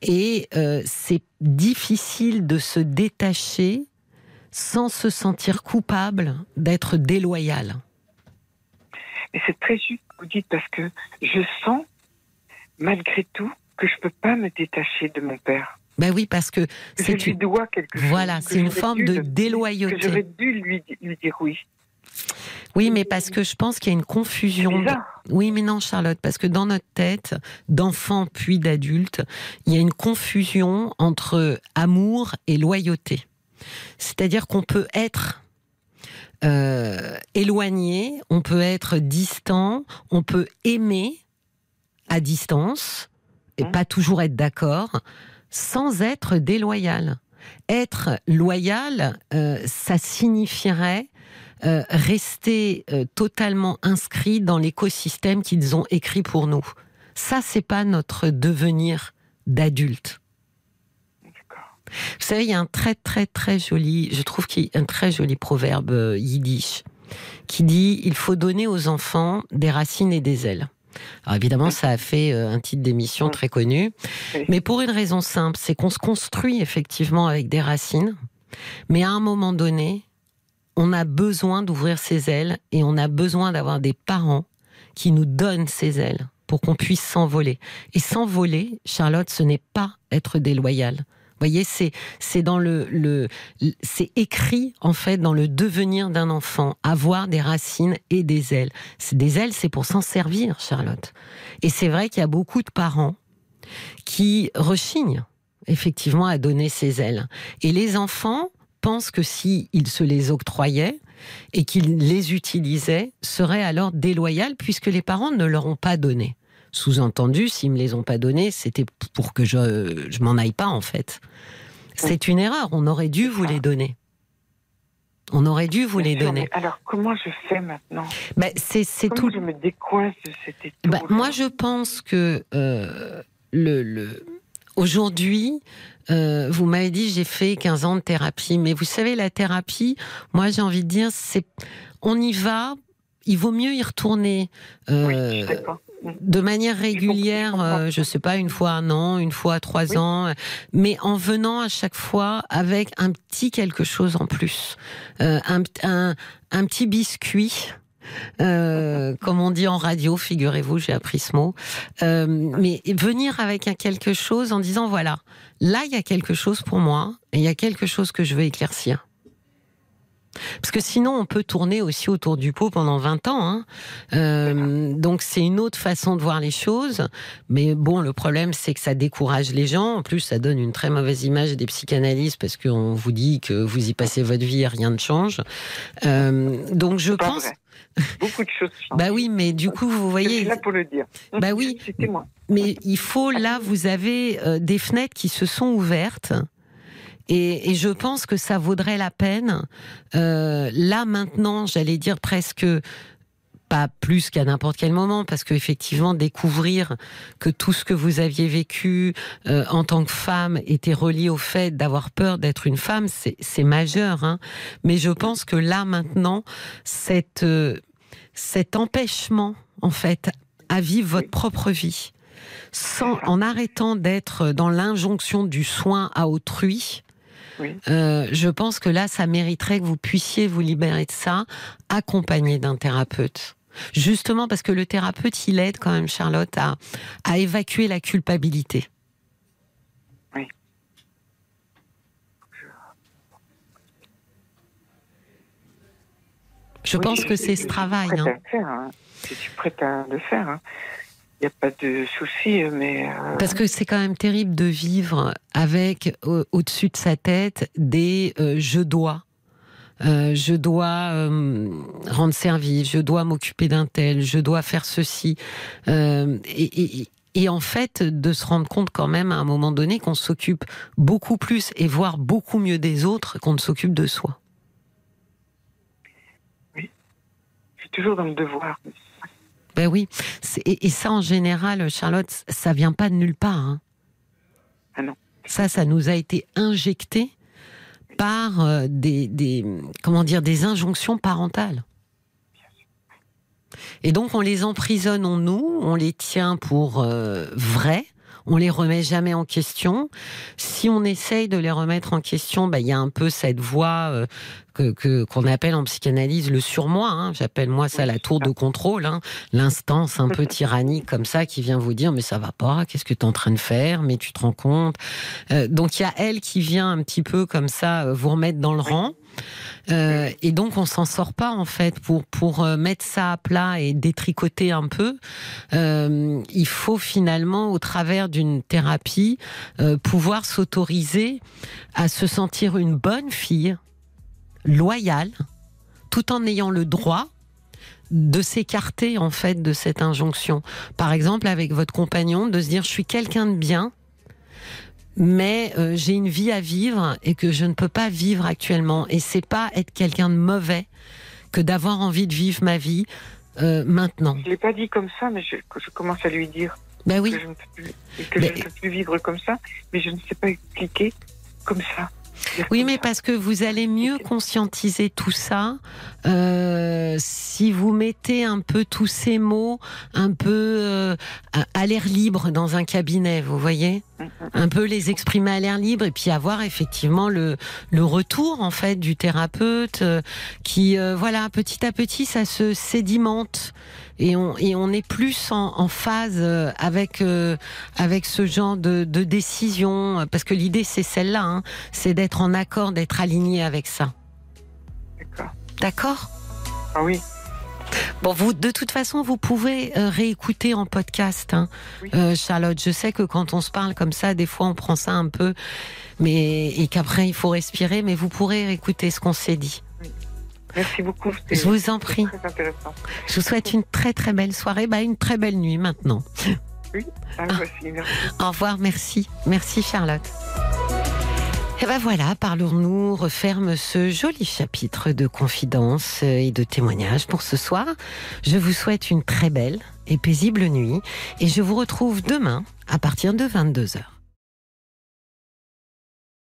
et euh, c'est difficile de se détacher sans se sentir coupable d'être déloyal. Et c'est très juste, vous dites, parce que je sens, malgré tout, que je ne peux pas me détacher de mon père. Ben oui, parce que c'est je lui dois quelque chose. Voilà, c'est une forme de déloyauté. J'aurais dû lui, lui dire oui. Oui, mais parce que je pense qu'il y a une confusion. Oui, mais non, Charlotte, parce que dans notre tête, d'enfant puis d'adulte, il y a une confusion entre amour et loyauté. C'est-à-dire qu'on peut être euh, éloigné, on peut être distant, on peut aimer à distance et pas toujours être d'accord, sans être déloyal. Être loyal, euh, ça signifierait euh, rester euh, totalement inscrits dans l'écosystème qu'ils ont écrit pour nous. Ça, c'est pas notre devenir d'adulte. Vous savez, il y a un très très très joli, je trouve qu'il y a un très joli proverbe euh, yiddish qui dit il faut donner aux enfants des racines et des ailes. Alors évidemment, ça a fait un titre d'émission très connu, mais pour une raison simple, c'est qu'on se construit effectivement avec des racines, mais à un moment donné, on a besoin d'ouvrir ses ailes et on a besoin d'avoir des parents qui nous donnent ses ailes pour qu'on puisse s'envoler. Et s'envoler, Charlotte, ce n'est pas être déloyal. Vous voyez, c'est dans le, c'est écrit en fait dans le devenir d'un enfant, avoir des racines et des ailes. Des ailes, c'est pour s'en servir, Charlotte. Et c'est vrai qu'il y a beaucoup de parents qui rechignent effectivement à donner ses ailes. Et les enfants, pense que s'il se les octroyait et qu'il les utilisait, serait alors déloyal puisque les parents ne leur ont pas donné. Sous-entendu, s'ils me les ont pas donnés, c'était pour que je, je m'en aille pas en fait. C'est une erreur. On aurait dû vous les donner. On aurait dû vous les donner. Alors, comment je fais maintenant? Ben, c'est, tout. je me décoince de cet état ben, Moi, je pense que euh, le, le, aujourd'hui, euh, vous m'avez dit j'ai fait 15 ans de thérapie, mais vous savez la thérapie, moi j'ai envie de dire c'est on y va, il vaut mieux y retourner. Euh, de manière régulière, euh, je sais pas, une fois un an, une fois trois ans, mais en venant à chaque fois avec un petit quelque chose en plus, un, un, un petit biscuit euh, comme on dit en radio, figurez-vous, j'ai appris ce mot. Euh, mais venir avec un quelque chose en disant voilà, là il y a quelque chose pour moi et il y a quelque chose que je veux éclaircir. Parce que sinon, on peut tourner aussi autour du pot pendant 20 ans. Hein. Euh, donc, c'est une autre façon de voir les choses. Mais bon, le problème, c'est que ça décourage les gens. En plus, ça donne une très mauvaise image des psychanalystes parce qu'on vous dit que vous y passez votre vie et rien ne change. donc, je pense. Beaucoup de choses Bah oui, mais du coup, vous voyez. Je suis là pour le dire. Bah oui. Moi. Mais il faut, là, vous avez euh, des fenêtres qui se sont ouvertes. Et, je pense que ça vaudrait la peine, euh, là maintenant, j'allais dire presque pas plus qu'à n'importe quel moment, parce qu'effectivement, découvrir que tout ce que vous aviez vécu euh, en tant que femme était relié au fait d'avoir peur d'être une femme, c'est majeur. Hein. Mais je pense que là, maintenant, cette, euh, cet empêchement, en fait, à vivre votre propre vie, sans, en arrêtant d'être dans l'injonction du soin à autrui, euh, je pense que là, ça mériterait que vous puissiez vous libérer de ça, accompagné d'un thérapeute. Justement parce que le thérapeute, il aide quand même Charlotte à, à évacuer la culpabilité. Oui. Je pense que c'est ce travail. Hein. hein. Je suis prête à le faire. Hein. Il n'y a pas de souci, mais... Euh, parce que c'est quand même terrible de vivre avec au-dessus de sa tête des euh, je dois. Euh, je dois euh, rendre service, je dois m'occuper d'un tel, je dois faire ceci. Euh, et, en fait, de se rendre compte quand même à un moment donné qu'on s'occupe beaucoup plus et voire beaucoup mieux des autres qu'on ne s'occupe de soi. Oui, suis toujours dans le devoir. Ben oui, et, ça en général, Charlotte, ça vient pas de nulle part. Hein. Ah non. Ça, ça nous a été injecté par euh, des, comment dire, des injonctions parentales. Et donc on les emprisonne en nous, on les tient pour euh, vrais, on les remet jamais en question. Si on essaye de les remettre en question, bah, il y a un peu cette voix euh, que qu'on appelle en psychanalyse le surmoi. Hein. J'appelle moi ça la tour de contrôle, hein. l'instance un peu tyrannique comme ça qui vient vous dire mais ça va pas, qu'est-ce que tu es en train de faire, mais tu te rends compte. Euh, donc il y a elle qui vient un petit peu comme ça euh, vous remettre dans le rang. Euh, et donc on s'en sort pas en fait pour pour mettre ça à plat et détricoter un peu. il faut finalement au travers d'une thérapie pouvoir s'autoriser à se sentir une bonne fille loyal, tout en ayant le droit de s'écarter en fait de cette injonction. Par exemple, avec votre compagnon, de se dire je suis quelqu'un de bien, mais euh, j'ai une vie à vivre et que je ne peux pas vivre actuellement. Et c'est pas être quelqu'un de mauvais que d'avoir envie de vivre ma vie euh, maintenant. Je l'ai pas dit comme ça, mais je, commence à lui dire ben oui. que je ne peux plus vivre comme ça, mais je ne sais pas expliquer comme ça. Oui, mais parce que vous allez mieux conscientiser tout ça euh, si vous mettez un peu tous ces mots un peu euh, à l'air libre dans un cabinet, vous voyez? Un peu les exprimer à l'air libre et puis avoir effectivement le, le retour en fait du thérapeute euh, qui voilà petit à petit ça se sédimente et on, et on est plus en, en phase euh, avec, euh, avec ce genre de, de décision, parce que l'idée c'est celle-là, hein, c'est d'être en accord, d'être aligné avec ça. D'accord. D'accord? Ah oui. Bon, vous, de toute façon, vous pouvez euh, réécouter en podcast, hein, Charlotte. Je sais que quand on se parle comme ça, des fois, on prend ça un peu, mais et qu'après, il faut respirer. Mais vous pourrez réécouter ce qu'on s'est dit. Merci beaucoup. Je vous en prie. Je vous souhaite une très très belle soirée, bah, une très belle nuit maintenant. Oui, ah, merci. Au revoir, merci. Merci Charlotte. Et ben voilà, parlons-nous, referme ce joli chapitre de confidence et de témoignages pour ce soir. Je vous souhaite une très belle et paisible nuit et je vous retrouve demain à partir de 22h.